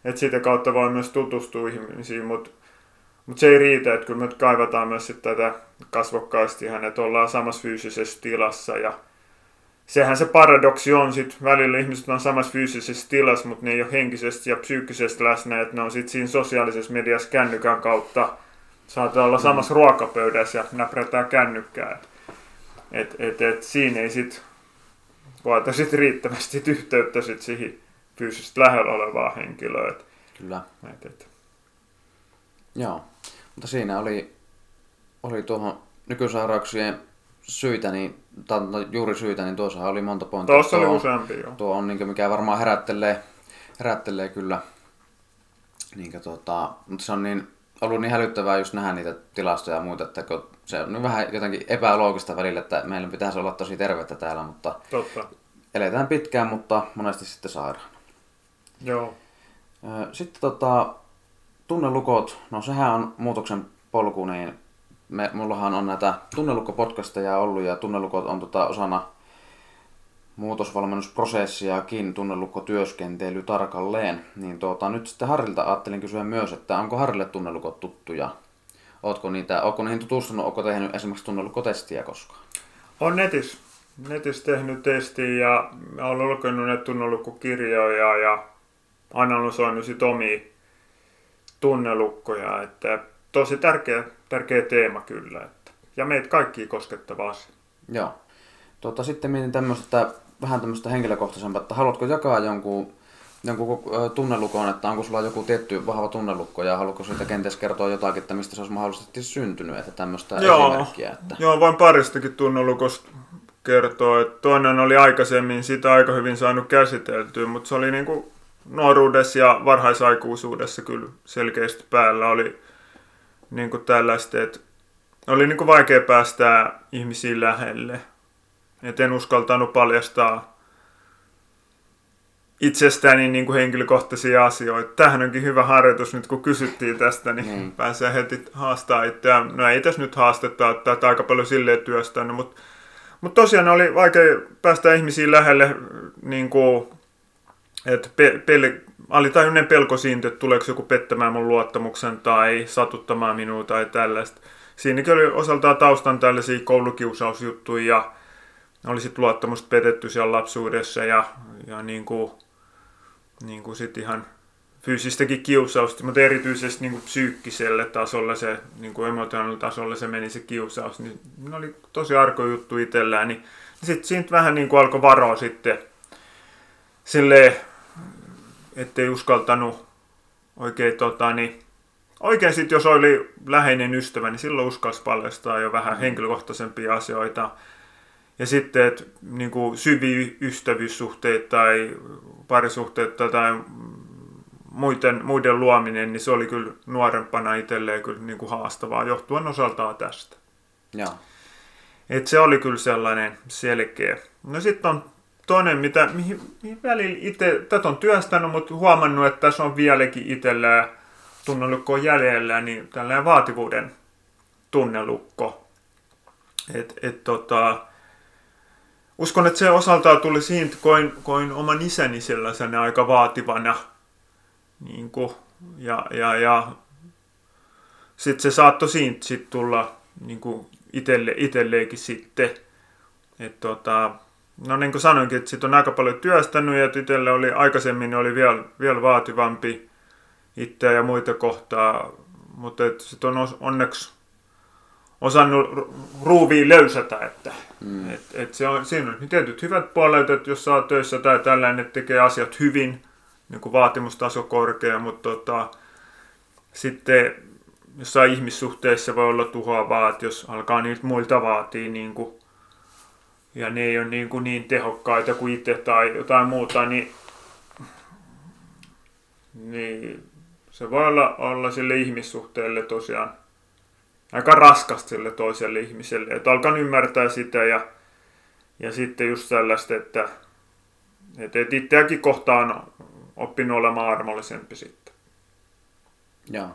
että sitä kautta voi myös tutustua ihmisiin, mutta mutta se ei riitä, että kyllä me kaivataan myös sit tätä kasvokkaasti ihan, että ollaan samassa fyysisessä tilassa ja sehän se paradoksi on sit välillä ihmiset on samassa fyysisessä tilassa, mutta ne ei ole henkisesti ja psyykkisesti läsnä, että ne on sitten siinä sosiaalisessa mediassa kännykän kautta saattaa olla samassa mm. ruokapöydässä ja näprätään kännykkää. Et, et, et, siinä ei sit koeta sit riittävästi yhteyttä sit siihen fyysisesti lähellä olevaa henkilöä. Et, Kyllä. Et, et. Joo. Mutta siinä oli, oli tuohon nykysairauksien syitä, niin, tai no, juuri syitä, niin tuossa oli monta pointtia. Tuossa oli useampi, joo. Tuo on niin mikä varmaan herättelee, herättelee kyllä. Niin, tuota, mutta se on niin, ollut niin hälyttävää just nähdä niitä tilastoja ja muita, että kun se on vähän jotenkin epäloogista välillä, että meillä pitäisi olla tosi tervettä täällä, mutta Totta. eletään pitkään, mutta monesti sitten sairaan. Joo. Sitten tota, tunnelukot, no sehän on muutoksen polku, niin me, mullahan on näitä tunnelukko-podcasteja ollut ja tunnelukot on tota osana muutosvalmennusprosessiakin, tunnelukkotyöskentely tarkalleen. Niin tuota, nyt sitten Harrilta ajattelin kysyä myös, että onko Harrille tunnelukot tuttuja? Ootko, niitä, ootko niihin tutustunut, onko tehnyt esimerkiksi tunnelukkotestiä koskaan? On netissä. Netissä tehnyt testiä ja olen lukenut ne tunnelukkokirjoja ja analysoinut sit omia tunnelukkoja, että tosi tärkeä, tärkeä teema kyllä. Että, ja meitä kaikki koskettava asia. Joo. Tuota, sitten mietin tämmöistä, vähän tämmöistä henkilökohtaisempaa, että haluatko jakaa jonkun, jonkun tunnelukon, että onko sulla joku tietty vahva tunnelukko ja haluatko siitä kenties kertoa jotakin, että mistä se olisi mahdollisesti syntynyt, että tämmöistä Joo. esimerkkiä. Että... Joo, voin paristakin tunnelukosta kertoa, että toinen oli aikaisemmin sitä aika hyvin saanut käsiteltyä, mutta se oli niinku nuoruudessa ja varhaisaikuisuudessa kyllä selkeästi päällä oli niin kuin tällaista, että oli niin kuin vaikea päästää ihmisiä lähelle. Et en uskaltanut paljastaa itsestäni niin kuin henkilökohtaisia asioita. Tähän onkin hyvä harjoitus nyt, kun kysyttiin tästä, niin mm. pääsee heti haastaa itseään. No ei tässä nyt haastetta, että aika paljon silleen työstänyt, mutta mutta tosiaan oli vaikea päästä ihmisiin lähelle, niin kuin, että pe- pel- oli tämmöinen pelko siitä, että tuleeko joku pettämään mun luottamuksen tai satuttamaan minua tai tällaista. Siinäkin oli osaltaan taustan tällaisia koulukiusausjuttuja ja oli sitten luottamusta petetty siellä lapsuudessa ja, ja niin kuin, niin kuin sit ihan fyysistäkin kiusausta, mutta erityisesti niin kuin psyykkiselle tasolle se, niin kuin emotionaaliselle tasolle se meni se kiusaus, niin ne oli tosi arko juttu itsellään, niin sitten siitä vähän niin kuin alkoi varoa sitten silleen, ettei uskaltanut oikein tota, niin oikein sitten jos oli läheinen ystävä, niin silloin uskalsi paljastaa jo vähän mm. henkilökohtaisempia asioita. Ja sitten, että niin kuin syviä ystävyyssuhteita tai parisuhteita tai muiden, muiden luominen, niin se oli kyllä nuorempana itselleen kyllä niin kuin haastavaa johtuen osaltaan tästä. Joo. Et se oli kyllä sellainen selkeä. No sitten on toinen, mitä, mihin, mihin välillä itse, tätä on työstänyt, mutta huomannut, että tässä on vieläkin itsellä tunnelukko jäljellä, niin tällainen vaativuuden tunnelukko. Et, et tota, uskon, että se osaltaan tuli siitä, koin, koin oman isäni sellaisena aika vaativana niin kuin, ja, ja, ja sitten se saattoi siitä sit tulla niin kuin itelle, itselleenkin sitten. Et tota, no niin kuin sanoinkin, että sitten on aika paljon työstänyt ja itselle oli aikaisemmin oli vielä, vielä vaativampi itseä ja muita kohtaa, mutta sitten on onneksi osannut ruuviin löysätä, että mm. et, et se on, siinä on tietyt hyvät puolet, että jos saa töissä tai tällainen, että tekee asiat hyvin, niin kuin vaatimustaso korkea, mutta tota, sitten jossain ihmissuhteissa voi olla tuhoavaa, että jos alkaa niiltä muilta vaatii niin kuin, ja ne ei ole niin, kuin niin tehokkaita kuin itse tai jotain muuta, niin, niin se voi olla, olla sille ihmissuhteelle tosiaan aika raskasta sille toiselle ihmiselle. Että alkan ymmärtää sitä ja, ja sitten just sellaista, että, että itseäkin kohtaan oppinut olemaan armollisempi sitten. Joo.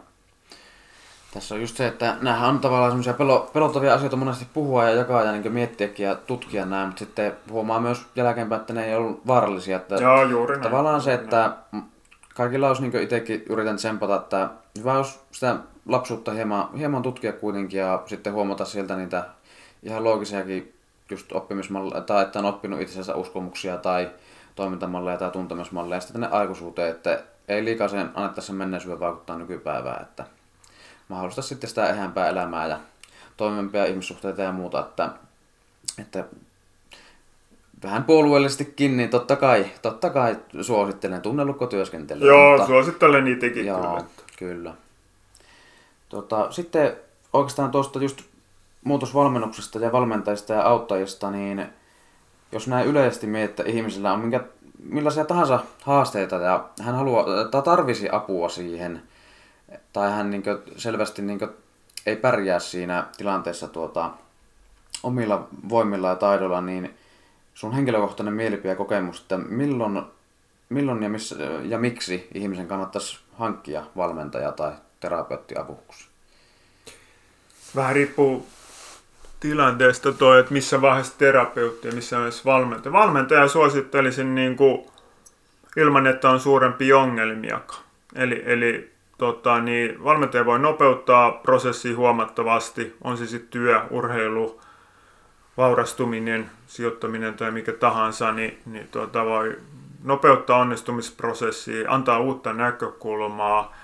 Tässä on just se, että näähän on tavallaan semmoisia pelo, pelottavia asioita monesti puhua ja jakaa ja niin miettiäkin ja tutkia näin, mutta sitten huomaa myös jälkeenpäin, että ne ei ollut vaarallisia. Että Joo, juuri näin. Tavallaan se, että kaikilla olisi niin itsekin yritän tsempata, että hyvä olisi sitä lapsuutta hieman, hieman tutkia kuitenkin ja sitten huomata sieltä niitä ihan loogisiakin just oppimismalleja, tai että on oppinut itsensä uskomuksia tai toimintamalleja tai tuntemusmalleja sitten tänne aikuisuuteen, että ei liikaa sen annettaisi sen menneisyyden vaikuttaa nykypäivään, että mahdollista sitten sitä ehämpää elämää ja toimimpia ihmissuhteita ja muuta, että, että vähän puolueellisestikin, niin totta kai, totta kai suosittelen tunnelukkotyöskentelyä. Joo, mutta, suosittelen niitäkin joo, kyllä. kyllä. Tota, sitten oikeastaan tuosta just muutosvalmennuksesta ja valmentajista ja auttajista, niin jos näin yleisesti miettii, että ihmisillä on minkä, millaisia tahansa haasteita ja hän haluaa, tai tarvisi apua siihen, tai hän niin kuin, selvästi niin kuin, ei pärjää siinä tilanteessa tuota, omilla voimilla ja taidoilla, niin sun henkilökohtainen mielipide ja kokemus, että milloin, milloin ja, missä, ja miksi ihmisen kannattaisi hankkia valmentaja tai terapeutti avuksi? Vähän riippuu tilanteesta toi, että missä vaiheessa terapeutti ja missä vaiheessa valmentaja. Valmentaja suosittelisin niin kuin, ilman, että on suurempi ongelmia. Eli, eli tota, niin, valmentaja voi nopeuttaa prosessia huomattavasti, on se sitten työ, urheilu, vaurastuminen, sijoittaminen tai mikä tahansa, niin, niin tota, voi nopeuttaa onnistumisprosessia, antaa uutta näkökulmaa,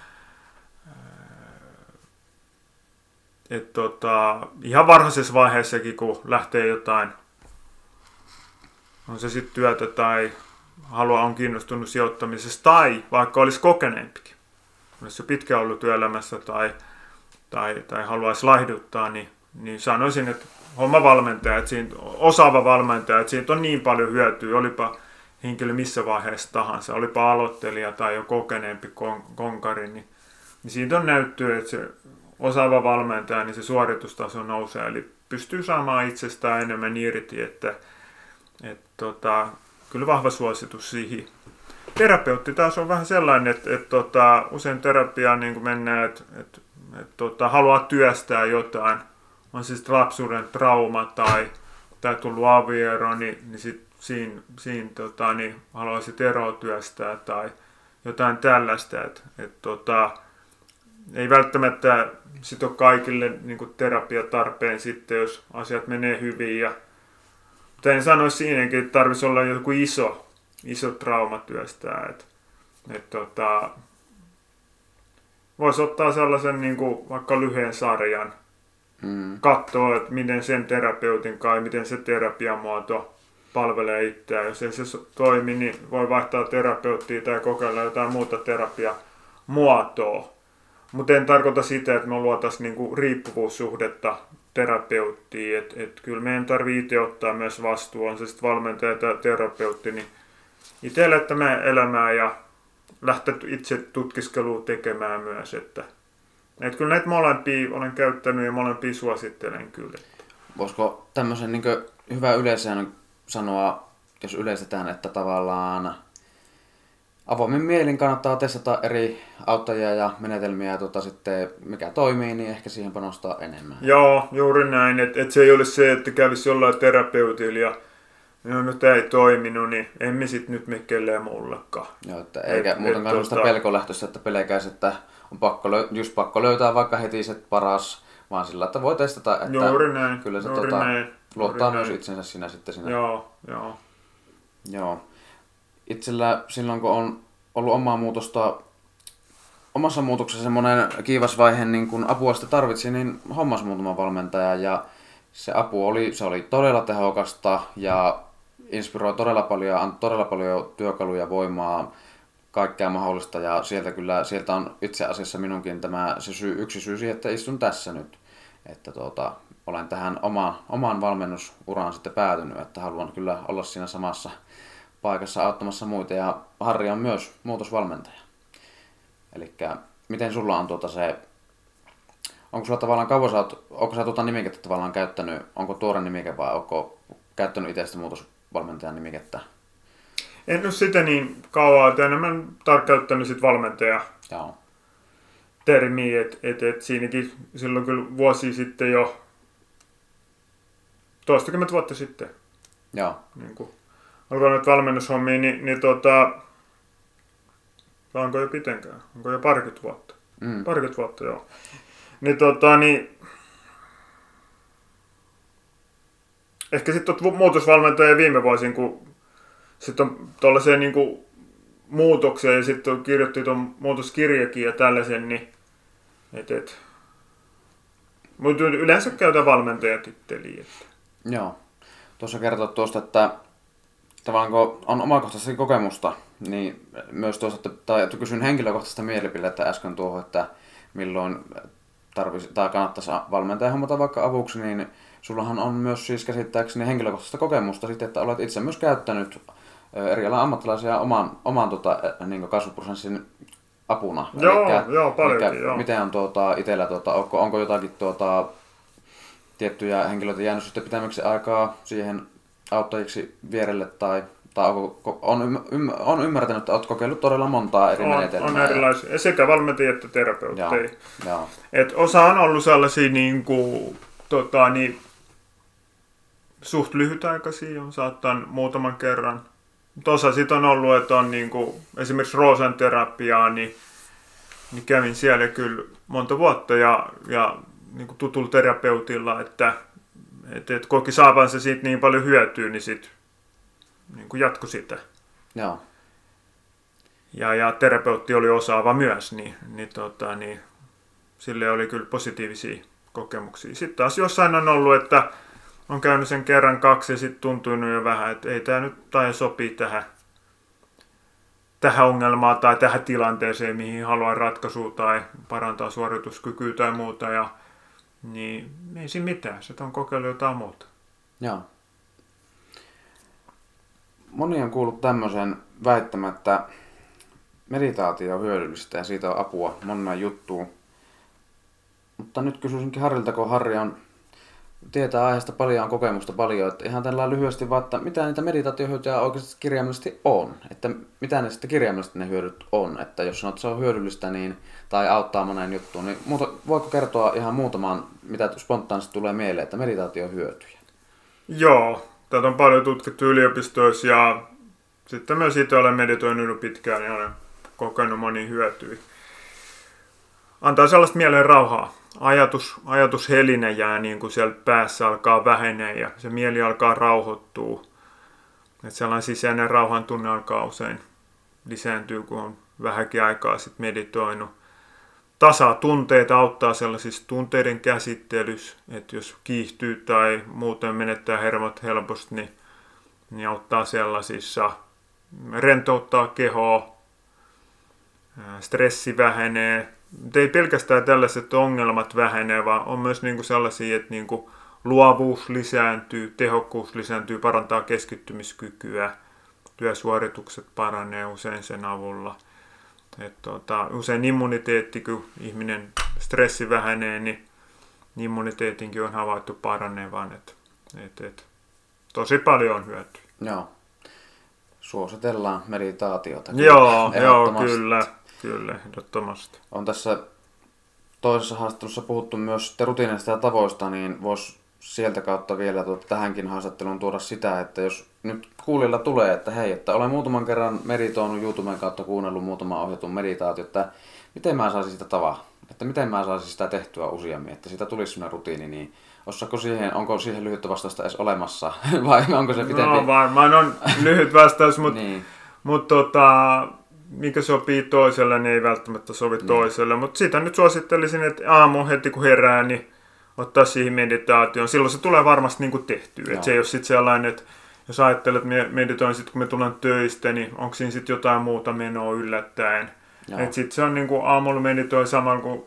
Et tota, ihan varhaisessa vaiheessakin, kun lähtee jotain, on se sitten työtä tai halua on kiinnostunut sijoittamisesta, tai vaikka olisi kokeneempikin, olisi jo pitkään ollut työelämässä tai, tai, tai haluaisi laihduttaa, niin, niin sanoisin, että homma valmentaja, että siinä, osaava valmentaja, että siitä on niin paljon hyötyä, olipa henkilö missä vaiheessa tahansa, olipa aloittelija tai jo kokeneempi kon, konkari, niin, niin siitä on näyttöä, että se osaava valmentaja, niin se suoritustaso nousee, eli pystyy saamaan itsestään enemmän irti, että et, tota, kyllä vahva suositus siihen. Terapeutti taas on vähän sellainen, että, että tota, usein terapiaan niin mennään, että, että, että tota, haluaa työstää jotain, on siis lapsuuden trauma tai, tai tullut aviero, niin, niin sit siinä, siinä tota, niin haluaisit eroa työstää tai jotain tällaista. Että, että, tota, ei välttämättä sit ole kaikille niin kuin terapiatarpeen sitten, jos asiat menee hyvin. Ja, mutta en sanoisi siinäkin, että tarvitsisi olla joku iso, iso trauma työstää. Että, että, tota, voisi ottaa sellaisen niin kuin, vaikka lyhyen sarjan, mm. katsoa, että miten sen terapeutin kai, miten se terapiamuoto palvelee itseään. Jos ei se toimi, niin voi vaihtaa terapeuttia tai kokeilla jotain muuta terapiamuotoa. Mutta en tarkoita sitä, että me luotaisiin niinku riippuvuussuhdetta terapeuttiin. Että et kyllä meidän tarvitsee itse ottaa myös vastuu, on se sitten valmentaja tai terapeutti, niin itse elättämään elämää ja lähteä itse tutkiskelua tekemään myös. Että, et kyllä näitä molempia olen käyttänyt ja molempia suosittelen kyllä. Voisiko tämmöisen niin hyvä yleisön sanoa, jos yleistetään, että tavallaan avoimin mielin kannattaa testata eri auttajia ja menetelmiä ja tota, sitten mikä toimii, niin ehkä siihen panostaa enemmän. Joo, juuri näin. Että et se ei ole se, että kävisi jollain terapeutilla ja no nyt ei toiminut, niin emme sit nyt me kelleen mullekaan. Joo, että eikä et, muutenkaan et, tota... pelkolähtöistä, että pelkäis, että on pakko, just pakko löytää vaikka heti se paras, vaan sillä, että voi testata, että juuri näin, kyllä se juuri tota, näin, luottaa juuri myös näin. itsensä siinä sitten siinä. Joo, joo. Joo. Itsellä silloin, kun on ollut omaa muutosta, omassa muutoksessa semmoinen kiivas vaihe, niin kun apua sitten tarvitsi, niin hommas muutama valmentaja ja se apu oli, se oli todella tehokasta ja inspiroi todella paljon ja antoi todella paljon työkaluja, voimaa, kaikkea mahdollista ja sieltä kyllä, sieltä on itse asiassa minunkin tämä se syy, yksi syy siihen, että istun tässä nyt. Että tuota, olen tähän oma, omaan valmennusuraan sitten päätynyt, että haluan kyllä olla siinä samassa paikassa auttamassa muita ja Harri on myös muutosvalmentaja. Eli miten sulla on tuota se, onko sulla tavallaan kauan sä oot, onko sä tuota nimikettä tavallaan käyttänyt, onko tuore nimike vai onko käyttänyt itse sitä muutosvalmentajan nimikettä? En ole sitä niin kauan, että enemmän tarkkauttanut sit valmentaja Joo. termiä, että et, et siinäkin silloin kyllä vuosi sitten jo, toistakymmentä vuotta sitten, Joo. niin kuin alkanut valmennushommia, niin, niin tota, onko jo pitenkään, onko jo parikymmentä vuotta, Mm. parikymmentä vuotta joo. Niin tota, niin ehkä sitten muutosvalmentaja viime vuosin, kun sitten on tuollaiseen niin muutokseen ja sitten kirjoitti tuon muutoskirjakin ja tällaisen, niin et, et. Mutta yleensä käytä valmentajatitteliä. Joo. Tuossa kertoo tuosta, että tavallaan kun on omakohtaista kokemusta, niin myös tuosta, että, tai kysyn henkilökohtaista mielipidettä äsken tuohon, että milloin tarvisi, tai kannattaisi valmentaja hommata vaikka avuksi, niin sullahan on myös siis käsittääkseni henkilökohtaista kokemusta sitten, että olet itse myös käyttänyt eri alan ammattilaisia oman, oman tota, niin kasvuprosessin apuna. Joo, joo, paljonkin, elikkä joo. Miten on tuota, itsellä, tuota, onko, onko jotakin tuota, tiettyjä henkilöitä jäänyt sitten pitämyksi aikaa siihen auttajiksi vierelle tai, tai onko, on, ymm, on ymmärtänyt, että olet kokeillut todella montaa eri On, menetelmää. on erilaisia, sekä valmentajia että Joo, terapeutteja. joo, Et osa on ollut sellaisia niin kuin, tota, niin, suht lyhytaikaisia, on saattanut muutaman kerran. Mutta osa sit on ollut, että on niin kuin, esimerkiksi Roosan terapiaa, niin, niin kävin siellä kyllä monta vuotta ja, ja niin kuin tutulla terapeutilla, että et, et koki saavansa siitä niin paljon hyötyä, niin sit niin kuin jatko sitä. joo, Ja, ja terapeutti oli osaava myös, niin, niin, tota, niin sille oli kyllä positiivisia kokemuksia. Sitten taas jossain on ollut, että on käynyt sen kerran kaksi ja sitten tuntunut jo vähän, että ei tämä nyt tai sopii tähän, tähän ongelmaan tai tähän tilanteeseen, mihin haluan ratkaisua tai parantaa suorituskykyä tai muuta. Ja, niin ei siinä mitään, se on kokeillut jotain muuta. joo. Moni on kuullut tämmöisen väittämän, että meditaatio on hyödyllistä ja siitä on apua moneen juttuun. Mutta nyt kysyisinkin Harrilta, kun Harri on tietää aiheesta paljon, on kokemusta paljon. Että ihan tällä lyhyesti vaan, että mitä niitä meditaatiohyötyjä oikeasti kirjaimellisesti on. Että mitä ne sitten kirjaimellisesti ne hyödyt on. Että jos sanot, että se on hyödyllistä niin, tai auttaa moneen juttuun, niin muuta, voiko kertoa ihan muutaman, mitä spontaanisti tulee mieleen, että meditaatio hyötyjä? Joo, tätä on paljon tutkittu yliopistoissa ja sitten myös itse olen meditoinut pitkään ja olen kokenut moni hyötyä. Antaa sellaista mielen rauhaa. Ajatus, ajatus helinä jää niin kuin siellä päässä alkaa vähenee ja se mieli alkaa rauhoittua. Että sellainen sisäinen rauhan tunne alkaa usein lisääntyä, kun on vähänkin aikaa sitten meditoinut. Tasaa tunteita auttaa sellaisissa tunteiden käsittelyssä, että jos kiihtyy tai muuten menettää hermot helposti, niin, niin auttaa sellaisissa rentouttaa kehoa, stressi vähenee. Ei pelkästään tällaiset ongelmat vähenee, vaan on myös niinku sellaisia, että niinku luovuus lisääntyy, tehokkuus lisääntyy, parantaa keskittymiskykyä, työsuoritukset paranee usein sen avulla. Et tota, usein immuniteetti, kun ihminen stressi vähenee, niin immuniteetinkin on havaittu paranevan. Et, et, et, tosi paljon on hyötyä. Joo suositellaan meditaatiota. Joo, joo kyllä, kyllä, ehdottomasti. On tässä toisessa haastattelussa puhuttu myös rutiineista ja tavoista, niin voisi sieltä kautta vielä tuota, tähänkin haastatteluun tuoda sitä, että jos nyt kuulilla tulee, että hei, että olen muutaman kerran meditoinut YouTuben kautta kuunnellut muutaman ohjatun meditaatio, että miten mä saisin sitä tavaa, että miten mä saisin sitä tehtyä useammin, että sitä tulisi sellainen rutiini, niin Osaako siihen, onko siihen lyhyttä vastausta edes olemassa vai onko se pitempi? No varmaan on lyhyt vastaus, mutta niin. mut tota, mikä sopii toiselle, niin ei välttämättä sovi niin. toiselle. Mutta sitä nyt suosittelisin, että aamu heti kun herää, niin ottaa siihen meditaation. Silloin se tulee varmasti niin kuin tehtyä. Et se ei ole sitten sellainen, että jos ajattelet, että meditoin sitten kun me tulen töistä, niin onko siinä sitten jotain muuta menoa yllättäen. Että sitten se on niin kuin aamulla meditoi saman kuin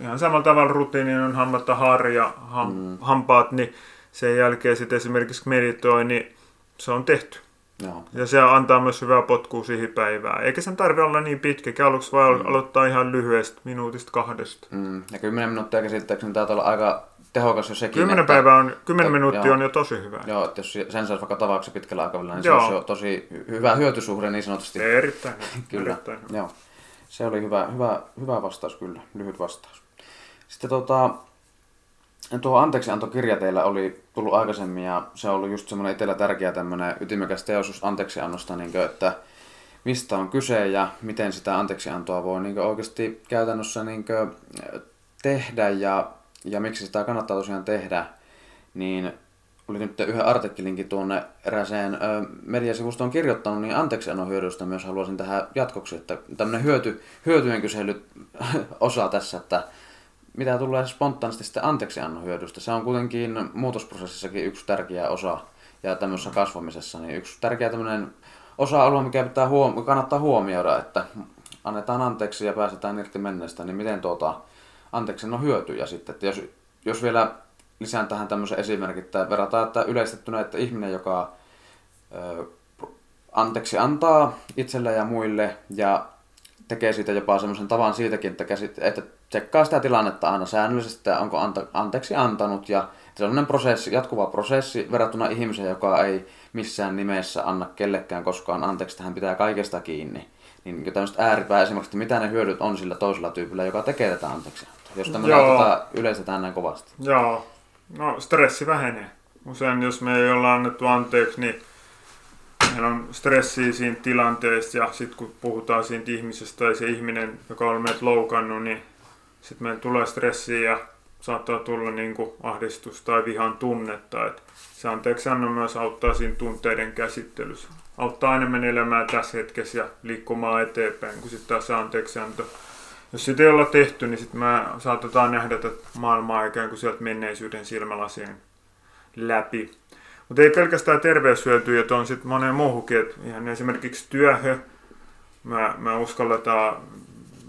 ihan samalla tavalla rutiinin on hammata harja, ham, mm. hampaat, niin sen jälkeen sitten esimerkiksi meditoi, niin se on tehty. Ja se antaa myös hyvää potkua siihen päivään. Eikä sen tarvitse olla niin pitkä. Aluksi voi mm. aloittaa ihan lyhyesti, minuutista kahdesta. Mm. Ja kymmenen minuuttia käsittääkseni taitaa olla aika tehokas jo sekin. Kymmenen että, päivää on, kymmenen minuuttia joo, on jo tosi hyvä. Joo, että jos sen saisi vaikka tavaksi pitkällä aikavälillä, niin joo. se olisi jo tosi hyvä hyötysuhde niin sanotusti. Erittäin kyllä. Erittäin Joo. Se oli hyvä, hyvä, hyvä vastaus kyllä, lyhyt vastaus. Sitten tota, tuo anteeksiantokirja teillä oli tullut aikaisemmin ja se on ollut just semmoinen itsellä tärkeä tämmöinen ytimekäs teos anteeksiannosta, niin kuin, että mistä on kyse ja miten sitä anteeksiantoa voi niin oikeasti käytännössä niin tehdä ja, ja miksi sitä kannattaa tosiaan tehdä, niin oli nyt yhden artikkelinkin tuonne erääseen mediasivustoon kirjoittanut, niin anteeksiannon hyödystä myös haluaisin tähän jatkoksi, että tämmöinen hyöty, hyötyjen kysely osa tässä, että mitä tulee spontaanisti sitten anteeksiannon hyödystä, se on kuitenkin muutosprosessissakin yksi tärkeä osa ja tämmöisessä kasvamisessa, niin yksi tärkeä tämmöinen osa-alue, mikä pitää huom- kannattaa huomioida, että annetaan anteeksi ja pääsetään irti menneestä, niin miten tuota anteeksiannon hyötyjä sitten, että jos, jos vielä lisään tähän tämmöisen esimerkin, että verrataan, että yleistettynä, että ihminen, joka ö, anteeksi antaa itselle ja muille ja tekee siitä jopa semmoisen tavan siitäkin, että, käsit, että tsekkaa sitä tilannetta aina säännöllisesti, että onko anta, anteeksi antanut. Ja se on prosessi, jatkuva prosessi verrattuna ihmiseen, joka ei missään nimessä anna kellekään koskaan anteeksi, hän pitää kaikesta kiinni. Niin tämmöistä ääripää esimerkiksi, että mitä ne hyödyt on sillä toisella tyypillä, joka tekee tätä anteeksi. Jos tämmöinen tota, yleistetään näin kovasti. Joo, no stressi vähenee. Usein jos me ei olla annettu anteeksi, niin meillä on stressiä siinä tilanteessa ja sitten kun puhutaan siitä ihmisestä tai se ihminen, joka on meidät loukannut, niin sitten meillä tulee stressiä ja saattaa tulla niin kuin ahdistus tai vihan tunnetta. Et se anteeksi anno myös auttaa siinä tunteiden käsittelyssä. Auttaa enemmän elämää tässä hetkessä ja liikkumaan eteenpäin, kun sitten taas anteeksi anto. Jos sitä ei olla tehty, niin sitten me saatetaan nähdä tätä maailmaa ikään kuin sieltä menneisyyden silmälasien läpi. Mutta ei pelkästään terveyshyötyjä, että on sitten moneen muuhunkin, ihan esimerkiksi työhön, mä, mä uskalletaan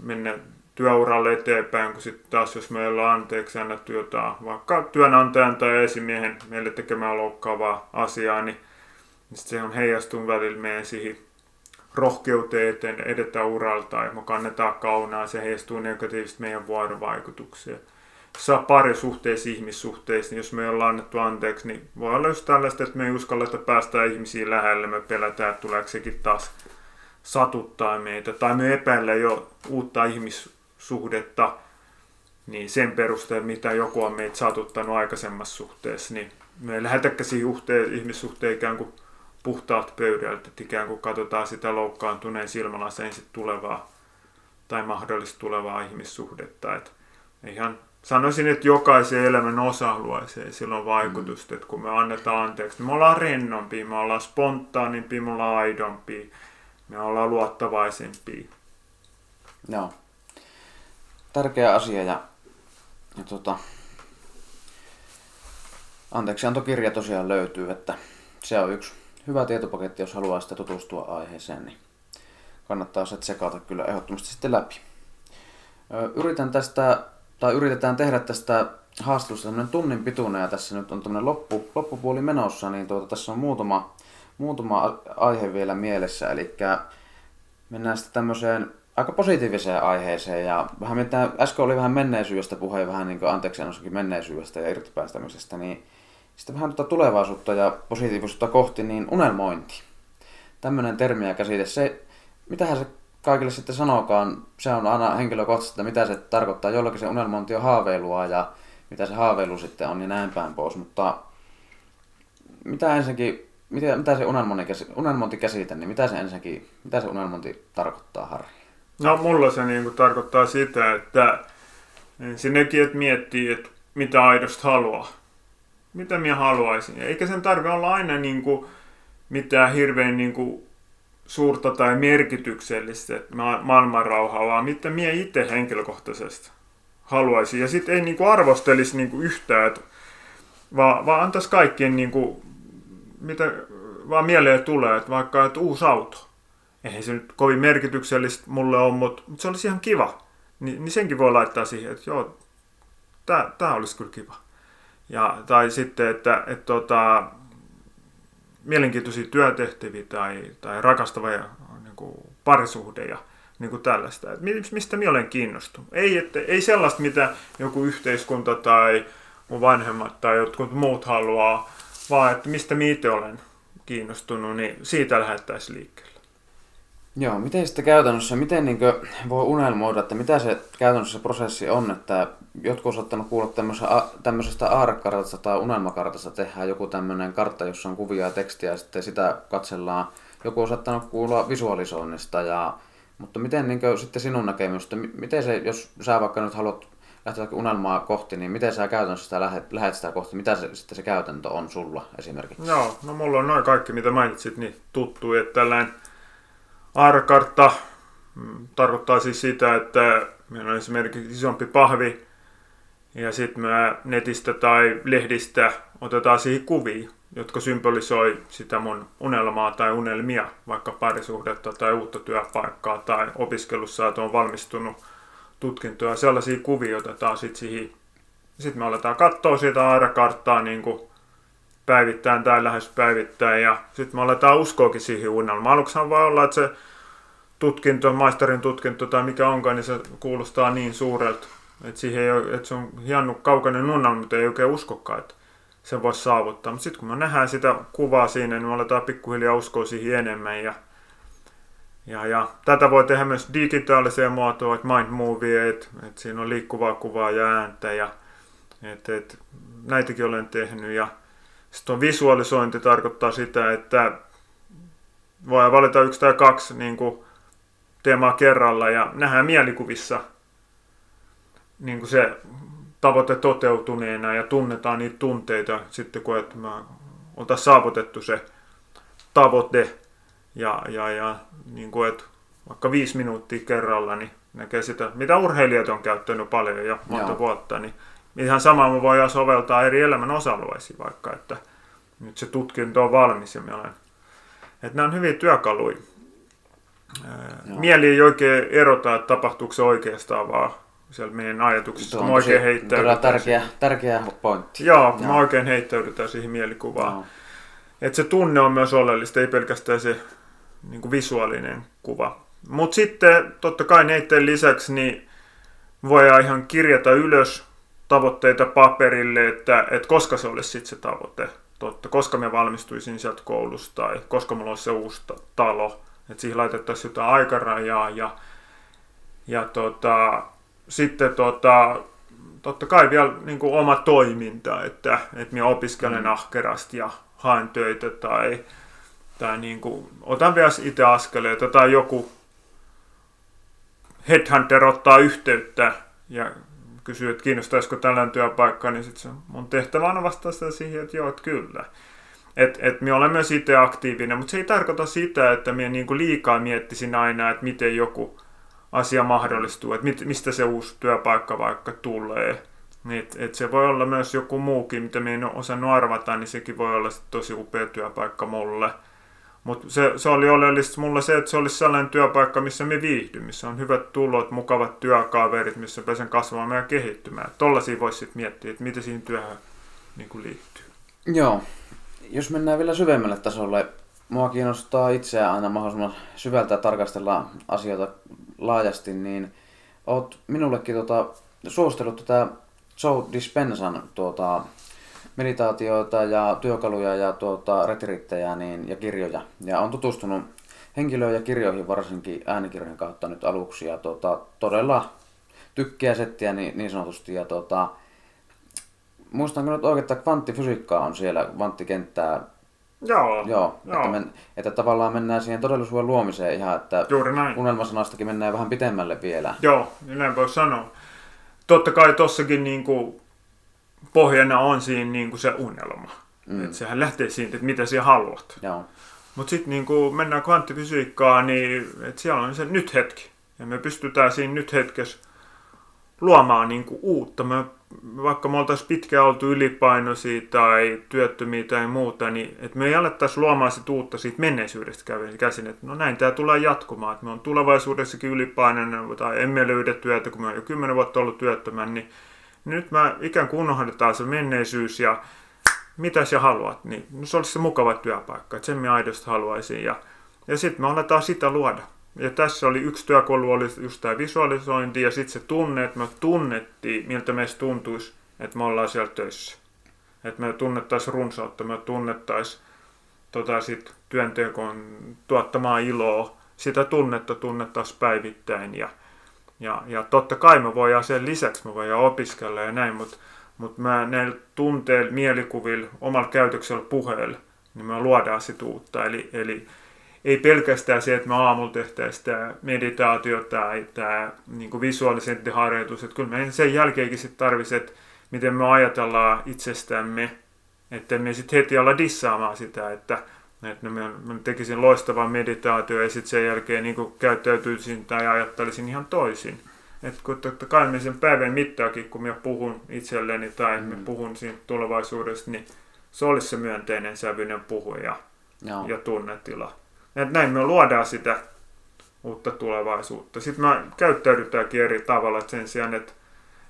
mennä työuralle eteenpäin, kun sitten taas jos meillä on anteeksi annettu jotain, vaikka työnantajan tai esimiehen meille tekemään loukkaavaa asiaa, niin, niin se on heijastunut välillä meidän siihen rohkeuteen eteen edetä uralta ja me kannetaan kaunaa, se heijastuu negatiivisesti meidän vuorovaikutukseen. saa parisuhteissa, ihmissuhteissa, niin jos me ollaan annettu anteeksi, niin voi olla just tällaista, että me ei uskalleta päästä ihmisiin lähelle, me pelätään, että tuleeko sekin taas satuttaa meitä, tai me epäillä jo uutta ihmissuhdetta, niin sen perusteella, mitä joku on meitä satuttanut aikaisemmassa suhteessa, niin me ei lähetäkään siihen uhteen, ihmissuhteen ikään kuin puhtaat pöydältä, että ikään kuin katsotaan sitä loukkaantuneen silmälaseen sit tulevaa tai mahdollista tulevaa ihmissuhdetta. Et ihan sanoisin, että jokaisen elämän osa-alueeseen silloin vaikutusta, mm. että kun me annetaan anteeksi, niin me ollaan rennompia, me ollaan spontaanimpia, me ollaan aidompia, me ollaan luottavaisempia. Joo. Tärkeä asia ja, ja tota, anteeksiantokirja tosiaan löytyy, että se on yksi hyvä tietopaketti, jos haluaa sitä tutustua aiheeseen, niin kannattaa se tsekata kyllä ehdottomasti sitten läpi. Yritän tästä, tai yritetään tehdä tästä haastattelusta tämmöinen tunnin pituinen ja tässä nyt on tämmöinen loppu, loppupuoli menossa, niin tuota, tässä on muutama, muutama aihe vielä mielessä, eli mennään sitten tämmöiseen aika positiiviseen aiheeseen ja vähän mitä äsken oli vähän menneisyydestä puhe, vähän niin kuin anteeksi menneisyydestä ja irtipäästämisestä, niin sitten vähän tuota tulevaisuutta ja positiivisuutta kohti, niin unelmointi. Tämmöinen termi ja käsite, se, mitähän se kaikille sitten sanokaan, se on aina henkilökohtaisesti, mitä se tarkoittaa. Jollakin se unelmointi on haaveilua ja mitä se haaveilu sitten on, niin näin päin pois. Mutta mitä ensinnäkin, mitä, mitä se unelmointi käsite, niin mitä se ensinnäkin, mitä se unelmointi tarkoittaa, Harri? No mulla se niin kuin tarkoittaa sitä, että ensinnäkin, että miettii, että mitä aidosti haluaa mitä minä haluaisin. Eikä sen tarvitse olla aina niin kuin mitään hirveän niin kuin suurta tai merkityksellistä ma- maailmanrauhaa, vaan mitä minä itse henkilökohtaisesti haluaisin. Ja sitten ei niin kuin arvostelisi niin kuin yhtään, että, vaan, vaan antaisi kaikkien, niin kuin, mitä vaan mieleen tulee, että vaikka että uusi auto. Eihän se nyt kovin merkityksellistä mulle ole, mutta, se olisi ihan kiva. Ni, niin senkin voi laittaa siihen, että joo, tämä olisi kyllä kiva. Ja, tai sitten, että, että tota, mielenkiintoisia työtehtäviä tai, tai rakastava ja, niin kuin parisuhde ja niin kuin tällaista. Että mistä minä olen kiinnostunut. Ei, että, ei sellaista, mitä joku yhteiskunta tai mun vanhemmat tai jotkut muut haluaa, vaan että mistä minä itse olen kiinnostunut, niin siitä lähdettäisiin liikkeelle. Joo, miten sitten käytännössä, miten niin voi unelmoida, että mitä se käytännössä prosessi on, että jotkut on ottanut kuulla tämmöisestä aarekartasta tai unelmakartasta tehdään joku tämmöinen kartta, jossa on kuvia ja tekstiä ja sitten sitä katsellaan. Joku on saattanut kuulla visualisoinnista, ja, mutta miten niin sitten sinun näkemystä, miten se, jos sä vaikka nyt haluat lähteä unelmaa kohti, niin miten sä käytännössä sitä lähet, lähet sitä kohti, mitä se, sitten se käytäntö on sulla esimerkiksi? Joo, no mulla on noin kaikki, mitä mainitsit, niin tuttu, että tällainen Aarakartta mm, tarkoittaa siis sitä, että meillä on esimerkiksi isompi pahvi ja sitten me netistä tai lehdistä otetaan siihen kuvia, jotka symbolisoi sitä mun unelmaa tai unelmia, vaikka parisuhdetta tai uutta työpaikkaa tai opiskelussa, että on valmistunut tutkintoa. Sellaisia kuvia otetaan sitten siihen. Sitten me aletaan katsoa sitä airakarttaa niin kuin päivittäin tai lähes päivittäin ja sitten me aletaan uskoakin siihen unelmaan. Aluksihan voi olla, että se tutkinto, maisterin tutkinto tai mikä onkaan, niin se kuulostaa niin suurelta, että, siihen ei ole, että se on hieno kaukainen unelma, mutta ei oikein uskokaan, että sen voisi saavuttaa. Mutta sitten kun me nähdään sitä kuvaa siinä, niin me aletaan pikkuhiljaa uskoa siihen enemmän. Ja, ja, ja tätä voi tehdä myös digitaaliseen muotoon, että mind movie, että, että siinä on liikkuvaa kuvaa ja ääntä. Ja, että, että näitäkin olen tehnyt. Ja sitten on visualisointi tarkoittaa sitä, että voi valita yksi tai kaksi niin kuin teemaa kerralla ja nähdään mielikuvissa niin kuin se tavoite toteutuneena ja tunnetaan niitä tunteita sitten, kun että me oltaisiin saavutettu se tavoite ja, ja, ja niin kuin, että vaikka viisi minuuttia kerralla, niin näkee sitä, mitä urheilijat on käyttänyt paljon jo monta Joo. vuotta, niin ihan sama me voidaan soveltaa eri elämän osa-alueisiin vaikka, että nyt se tutkinto on valmis ja me olen, että nämä on hyviä työkaluja. Joo. Mieli ei oikein erota, että tapahtuuko se oikeastaan, vaan siellä meidän ajatuksissa. on oikein heittäydytään. Tärkeä, tärkeä pointti. Joo, Joo, mä oikein heittäydytään siihen mielikuvaan. Joo. Et se tunne on myös oleellista, ei pelkästään se niin kuin visuaalinen kuva. Mutta sitten totta kai neiden lisäksi niin voidaan ihan kirjata ylös tavoitteita paperille, että, että koska se olisi sitten se tavoite. Totta, koska me valmistuisin sieltä koulusta tai koska mulla olisi se uusi talo. Että siihen laitettaisiin jotain aikarajaa ja, ja tota, sitten tota, totta kai vielä niin kuin oma toiminta, että, että minä opiskelen mm. ahkerasti ja haen töitä tai, tai niin kuin, otan vielä itse askeleita tai joku headhunter ottaa yhteyttä ja kysyy, että kiinnostaisiko tällainen työpaikka, niin sitten mun tehtävä on vastata siihen, että joo, että kyllä. Että et minä olen myös itse aktiivinen, mutta se ei tarkoita sitä, että minä niinku liikaa miettisin aina, että miten joku asia mahdollistuu, että mit, mistä se uusi työpaikka vaikka tulee. Et, et se voi olla myös joku muukin, mitä minä en ole osannut arvata, niin sekin voi olla tosi upea työpaikka mulle. Mutta se, se oli oleellista mulle se, että se olisi sellainen työpaikka, missä me viihdyn, missä on hyvät tulot, mukavat työkaverit, missä pääsen kasvamaan ja kehittymään. Tollaisia voisi sitten miettiä, että miten siihen työhön niin kuin liittyy. Joo. Jos mennään vielä syvemmälle tasolle, mua kiinnostaa itseä aina mahdollisimman syvältä tarkastella asioita laajasti, niin oot minullekin tota, suostellut tätä Joe Dispensan tuota, meditaatioita ja työkaluja ja tuota, retriittejä niin, ja kirjoja. Ja on tutustunut henkilöön ja kirjoihin varsinkin äänikirjojen kautta nyt aluksi ja tuota, todella tykkää settiä niin, niin sanotusti. Ja tuota, muistanko nyt oikein, että kvanttifysiikkaa on siellä, kvanttikenttää Joo, joo, joo. Että, men, että tavallaan mennään siihen todellisuuden luomiseen ihan, että Juuri näin. unelmasanastakin mennään vähän pitemmälle vielä. Joo, niin näin voi sanoa. Totta kai tossakin niin kuin, pohjana on siinä niin kuin se unelma. Mm. Että sehän lähtee siitä, että mitä sinä haluat. Mutta sitten niin kuin mennään kvanttifysiikkaan, niin että siellä on se nyt hetki. Ja me pystytään siinä nyt hetkessä luomaan niin kuin uutta. Me, vaikka me oltaisiin pitkään oltu ylipainoisia tai työttömiä tai muuta, niin että me ei alettaisi luomaan sitä uutta siitä menneisyydestä käsin. Että no näin tämä tulee jatkumaan. Että me on tulevaisuudessakin ylipainoinen tai emme löydä työtä, kun me on jo kymmenen vuotta ollut työttömän, niin nyt mä ikään kuin unohdetaan se menneisyys ja mitä sä haluat, niin no se olisi se mukava työpaikka, että sen me aidosti haluaisin. Ja, ja sitten me aletaan sitä luoda. Ja tässä oli yksi työkalu, oli just tämä visualisointi ja sitten se tunne, että me tunnettiin, miltä meistä tuntuisi, että me ollaan siellä töissä. Että me tunnettaisiin runsautta, me tunnettaisiin tota sit työntekon tuottamaa iloa, sitä tunnetta tunnettaisiin päivittäin ja, ja, ja totta kai me voidaan sen lisäksi me voidaan opiskella ja näin, mutta mut mä näillä tunteilla, mielikuvilla, omalla käytöksellä, puheella, niin me luodaan sitä uutta. Eli, eli ei pelkästään se, että me aamulla tehtäisiin tämä meditaatio tai tämä niin visualisointiharjoitus, että kyllä me sen jälkeenkin sitten tarvitsisi, että miten me ajatellaan itsestämme, että me sitten heti olla dissaamaan sitä, että, että me, me tekisin loistavan meditaatio ja sitten sen jälkeen niin käyttäytyisin tai ajattelisin ihan toisin. Että kun totta kai me sen päivän mittaakin, kun mä puhun itselleni tai mm. me puhun siitä tulevaisuudesta, niin se olisi se myönteinen sävyinen puhuja ja, ja tunnetila. Et näin me luodaan sitä uutta tulevaisuutta. Sitten me käyttäydytäänkin eri tavalla että sen sijaan, että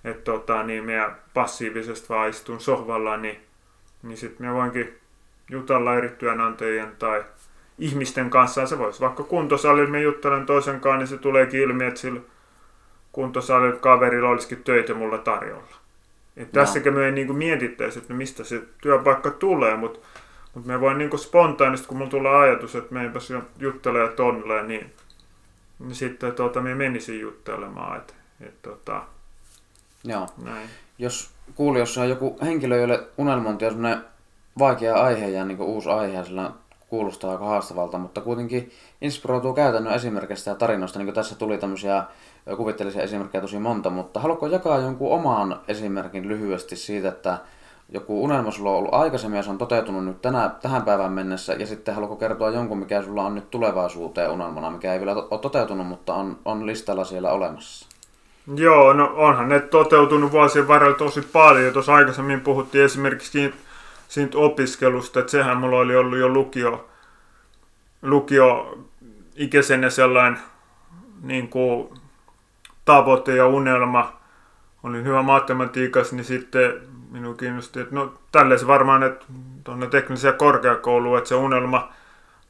et tota, niin meidän passiivisesti vaan istun sohvalla, niin, niin sitten me voinkin jutella eri työnantajien tai ihmisten kanssa. Se voisi vaikka kuntosalilla me juttelen toisen kanssa, niin se tuleekin ilmi, että sillä kuntosalilla kaverilla olisikin töitä mulla tarjolla. Et tässäkin me ei niinku mietittäisi, että mistä se työpaikka tulee, mutta mutta me voin niinku spontaanisti, kun mulla tulee ajatus, että meinpäs juttelemaan tonne, niin, niin sitten tota, me menisin juttelemaan. Et, et, tota, Joo. Näin. Jos kuulijossa on joku henkilö, jolle unelmointi on sellainen vaikea aihe ja niin uusi aihe, sillä kuulostaa aika haastavalta, mutta kuitenkin inspiroituu käytännön esimerkistä ja tarinoista, niin kuin tässä tuli tämmöisiä kuvitteellisia esimerkkejä tosi monta, mutta haluatko jakaa jonkun oman esimerkin lyhyesti siitä, että joku unelma sulla on ollut aikaisemmin ja se on toteutunut nyt tänä, tähän päivään mennessä, ja sitten haluatko kertoa jonkun, mikä sulla on nyt tulevaisuuteen unelmana, mikä ei vielä ole toteutunut, mutta on, on listalla siellä olemassa? Joo, no onhan ne toteutunut vuosien varrella tosi paljon. Tuossa aikaisemmin puhuttiin esimerkiksi siitä, opiskelusta, että sehän mulla oli ollut jo lukio, lukio ikäisenä sellainen niin kuin, tavoite ja unelma. Olin hyvä matematiikassa, niin sitten minun kiinnosti, että no tälleen varmaan, että tuonne tekniseen korkeakouluun, että se unelma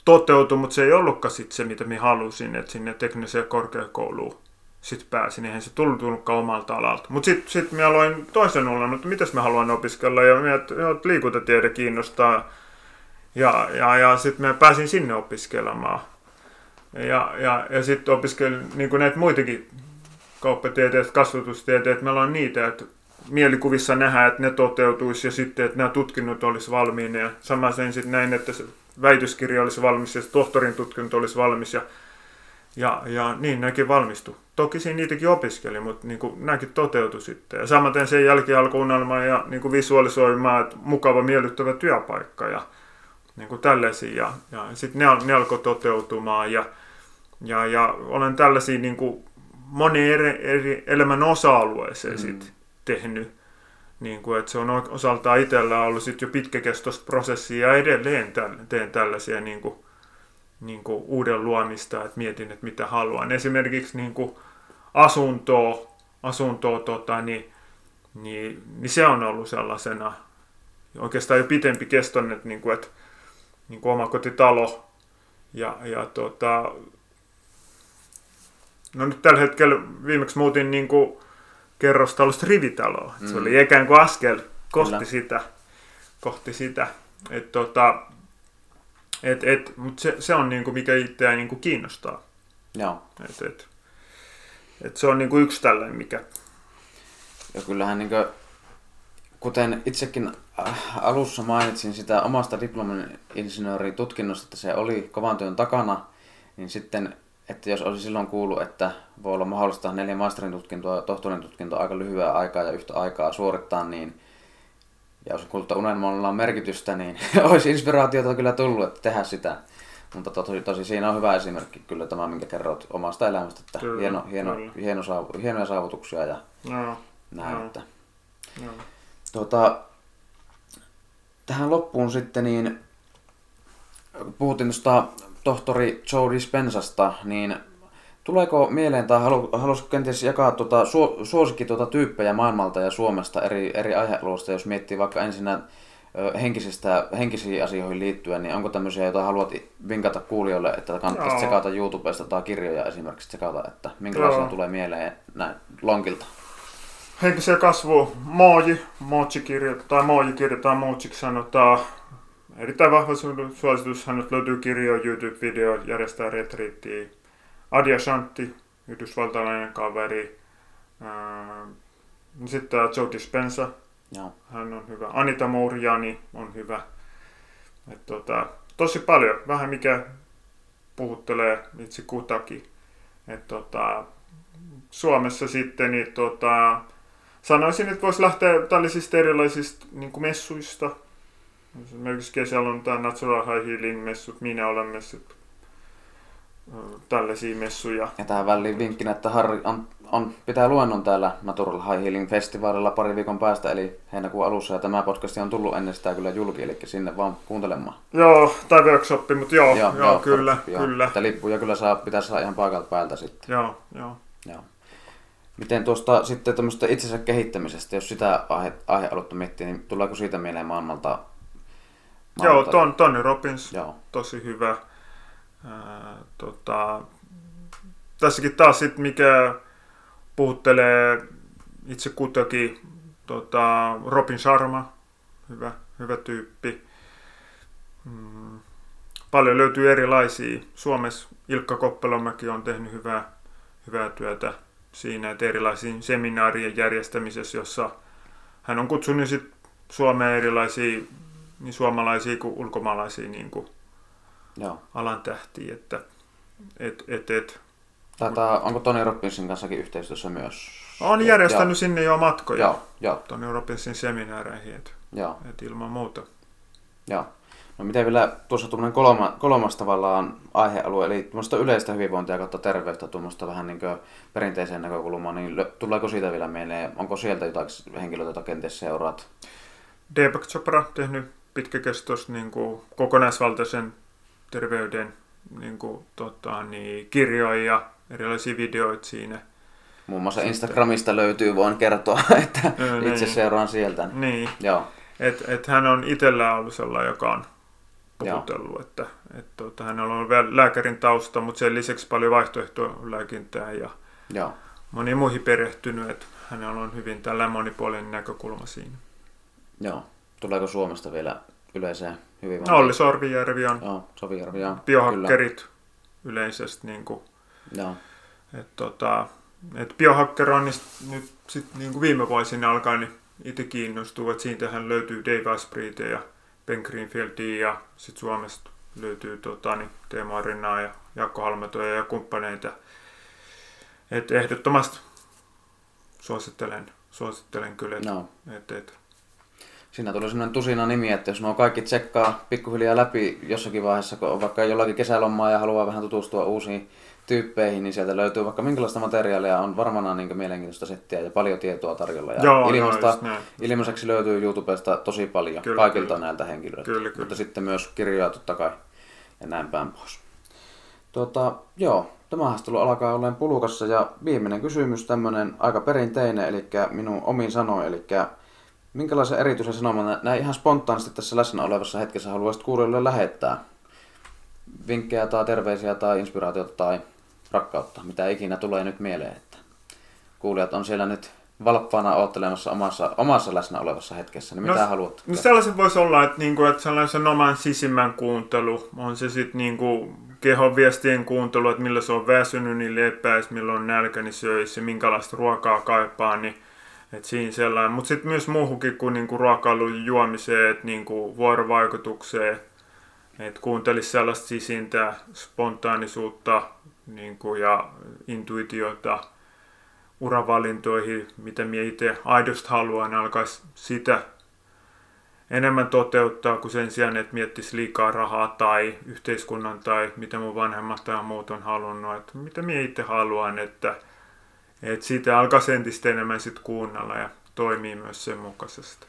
toteutui, mutta se ei ollutkaan sit se, mitä minä halusin, että sinne tekniseen korkeakouluun sitten pääsin. Eihän se tullut omalta alalta. Mutta sitten sit mä aloin toisen olla, että mitäs mä haluan opiskella. Ja mä, että liikuntatiede kiinnostaa. Ja, ja, ja sitten mä pääsin sinne opiskelemaan. Ja, ja, ja sitten opiskelin niin kuin näitä muitakin kauppatieteet, kasvatustieteet. Meillä on niitä, että mielikuvissa nähdä, että ne toteutuisi ja sitten, että nämä tutkinnot olisi valmiina. Ja sama sen sitten näin, että se väitöskirja olisi valmis ja se tohtorin tutkinto olisi valmis. Ja, ja, ja niin näkin valmistui. Toki siinä niitäkin opiskeli, mutta niin kuin, nämäkin toteutui sitten. Ja samaten sen jälkeen alkoi unelma ja niin kuin visualisoimaan, että mukava, miellyttävä työpaikka ja niin kuin tällaisia. Ja, ja sitten ne, ne alkoi toteutumaan ja, ja, ja olen tällaisia niin kuin moni eri, eri elämän osa-alueeseen mm. sit tehnyt. Niin kuin, että se on osaltaan itsellä ollut sit jo pitkäkestoista prosessia ja edelleen teen tällaisia niin kuin, niin kuin uuden luomista, että mietin, että mitä haluan. Esimerkiksi niin kuin asuntoa, asuntoa tota, niin, niin, niin, se on ollut sellaisena oikeastaan jo pitempi keston, että, niin kuin, että niin kuin omakotitalo ja, ja tota, no nyt tällä hetkellä viimeksi muutin niin kuin kerrostalosta rivitaloa. Mm. Se oli ikään kuin askel kohti Kyllä. sitä. Kohti sitä. Et, tota, et, et, mutta se, se on niinku, mikä itseään niinku kiinnostaa. Joo. Et, et, et se on niinku yksi tällainen, mikä... Ja kyllähän niinku, kuten itsekin äh, alussa mainitsin sitä omasta diplomin insinööritutkinnosta, että se oli kovan työn takana, niin sitten että jos olisi silloin kuullut, että voi olla mahdollista neljä masterin tutkintoa ja tohtorin tutkintoa aika lyhyen aikaa ja yhtä aikaa suorittaa, niin ja jos unelmalla on merkitystä, niin olisi inspiraatiota kyllä tullut, että tehdä sitä. Mutta tosi, tosi siinä on hyvä esimerkki kyllä tämä, minkä kerroit omasta elämästä, että kyllä, hieno, hieno, kyllä. Hieno saavu, hienoja saavutuksia ja no, näin. No, että. No. Tuota, tähän loppuun sitten, niin puhuttiin tuosta tohtori Joe Dispensasta, niin tuleeko mieleen tai halu, haluaisiko kenties jakaa tuota, su, suosikki tuota tyyppejä maailmalta ja Suomesta eri, eri aihealueista, jos miettii vaikka ensinnä henkisistä, henkisiin asioihin liittyen, niin onko tämmöisiä, joita haluat vinkata kuulijoille, että kannattaisi Joo. tsekata YouTubesta tai kirjoja esimerkiksi tsekata, että minkälaisia Joo. tulee mieleen näin lonkilta? Henkisiä kasvu, Mooji, Mooji-kirja, tai Mooji-kirja tai Moojiksi sanotaan, erittäin vahva suositus. Hänet löytyy kirjo, YouTube-video, järjestää retriittiä. Adia Shanti, yhdysvaltalainen kaveri. Sitten Joe Dispenza, Joo. hän on hyvä. Anita Mourjani on hyvä. Et tota, tosi paljon, vähän mikä puhuttelee itse kutakin. Et tota, Suomessa sitten niin tota, sanoisin, että voisi lähteä tällaisista erilaisista niin messuista, Esimerkiksi kesällä on tämä Natural High Healing messut, minä olen messut, tällaisia messuja. Ja tähän väliin vinkkinä, että Harri on, on, pitää luennon täällä Natural High Healing Festivaalilla pari viikon päästä, eli heinäkuun alussa, ja tämä podcast on tullut ennen sitä kyllä julki, eli sinne vaan kuuntelemaan. Joo, tai workshoppi, mutta joo, joo, joo, joo kyllä, joo. kyllä. Että lippuja kyllä saa, pitää saada ihan paikalta päältä sitten. Joo, joo. joo. Miten tuosta sitten tämmöistä itsensä kehittämisestä, jos sitä aihe, aihealuetta miettii, niin tuleeko siitä mieleen maailmalta Joo, ton, Tony Robbins, Joo. tosi hyvä. Ää, tota, tässäkin taas sit, mikä puhuttelee itse kutakin, tota, Robin Sharma, hyvä, hyvä tyyppi. Mm, paljon löytyy erilaisia. Suomessa Ilkka Koppelomäki on tehnyt hyvää, hyvää työtä siinä, että erilaisiin seminaarien järjestämisessä, jossa hän on kutsunut sit Suomeen erilaisia niin suomalaisia kuin ulkomaalaisia niin kuin Joo. alan tähtiä. Että, et, et, et. Tätä, onko Tony Robbinsin kanssakin yhteistyössä myös? On järjestänyt ja, sinne jo matkoja joo, joo. Tony Robbinsin seminaareihin, että et ilman muuta. Joo. No miten vielä tuossa tuommoinen kolma, kolmas tavallaan aihealue, eli tuommoista yleistä hyvinvointia kautta terveyttä, tuommoista vähän niin kuin perinteiseen näkökulmaan, niin tuleeko siitä vielä mieleen, onko sieltä jotain henkilöitä, joita kenties seuraat? Deepak Chopra tehnyt pitkäkestoista niin kuin kokonaisvaltaisen terveyden niin kuin, tota, niin, kirjoja ja erilaisia videoita siinä. Muun muassa Sitten, Instagramista löytyy, voin kertoa, että no, itse niin, seuraan sieltä. Niin. Joo. Et, et hän on itsellään ollut sellainen, joka on puhutellut, että et, tota, hän on ollut lääkärin tausta, mutta sen lisäksi paljon vaihtoehtolääkintää ja Joo. moniin muihin perehtynyt, että hänellä on hyvin tällä monipuolinen näkökulma siinä. Joo. Tuleeko Suomesta vielä yleiseen hyvin? No, Olli Sorvijärvi on. Joo, Sorvijärvi, joo. Biohakkerit kyllä. yleisesti. Niin kuin, joo. Et, tota, et biohacker on nyt sit, niin kuin viime vuosina alkaa niin itse kiinnostuu, että siitähän löytyy Dave Asprey ja Ben Greenfieldia ja sitten Suomesta löytyy tota, niin Teemu Arinnaa ja Jaakko Halmetoja ja kumppaneita. Et ehdottomasti suosittelen, suosittelen kyllä. Et, no. et, et. Siinä tuli sellainen tusina nimi, että jos nuo kaikki tsekkaa pikkuhiljaa läpi jossakin vaiheessa, kun on vaikka jollakin kesälomaa ja haluaa vähän tutustua uusiin tyyppeihin, niin sieltä löytyy vaikka minkälaista materiaalia, on varmana niin mielenkiintoista settiä ja paljon tietoa tarjolla. Ja Joo, ilmasta, ilmaiseksi löytyy YouTubesta tosi paljon kyllä, kaikilta kyllä. näiltä henkilöiltä. Kyllä, kyllä. Mutta sitten myös kirjoja totta kai ja näin päin pois. Tuota, joo, tämä haastelu alkaa olleen pulukassa ja viimeinen kysymys, tämmöinen aika perinteinen, eli minun omin sanoin, eli minkälaisen erityisen sanoman näin ihan spontaanisti tässä läsnä olevassa hetkessä haluaisit kuulijoille lähettää? Vinkkejä tai terveisiä tai inspiraatiota tai rakkautta, mitä ikinä tulee nyt mieleen, että kuulijat on siellä nyt valppaana oottelemassa omassa, omassa läsnä olevassa hetkessä, niin mitä no, haluat? No sellaisen voisi olla, että, niinku, että sellaisen oman sisimmän kuuntelu, on se sitten niinku kehon viestien kuuntelu, että millä se on väsynyt, niin lepäis, milloin on nälkä, niin söisi, minkälaista ruokaa kaipaa, niin että siinä sellainen. Mutta sitten myös muuhunkin kuin niinku ruokailun juomiseen, että niinku vuorovaikutukseen, että kuuntelisi sellaista sisintää, spontaanisuutta niinku, ja intuitiota uravalintoihin, mitä minä itse aidosti haluan, alkaisi sitä enemmän toteuttaa kuin sen sijaan, että miettisi liikaa rahaa tai yhteiskunnan tai mitä mun vanhemmat tai muut on halunnut, että mitä minä itse haluan, että, että siitä alkaa entistä enemmän sit kuunnella ja toimii myös sen mukaisesti.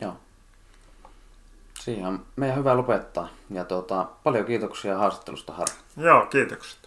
Joo. Siihen on meidän hyvä lopettaa. Ja tuota, paljon kiitoksia haastattelusta, Harri. Joo, kiitoksia.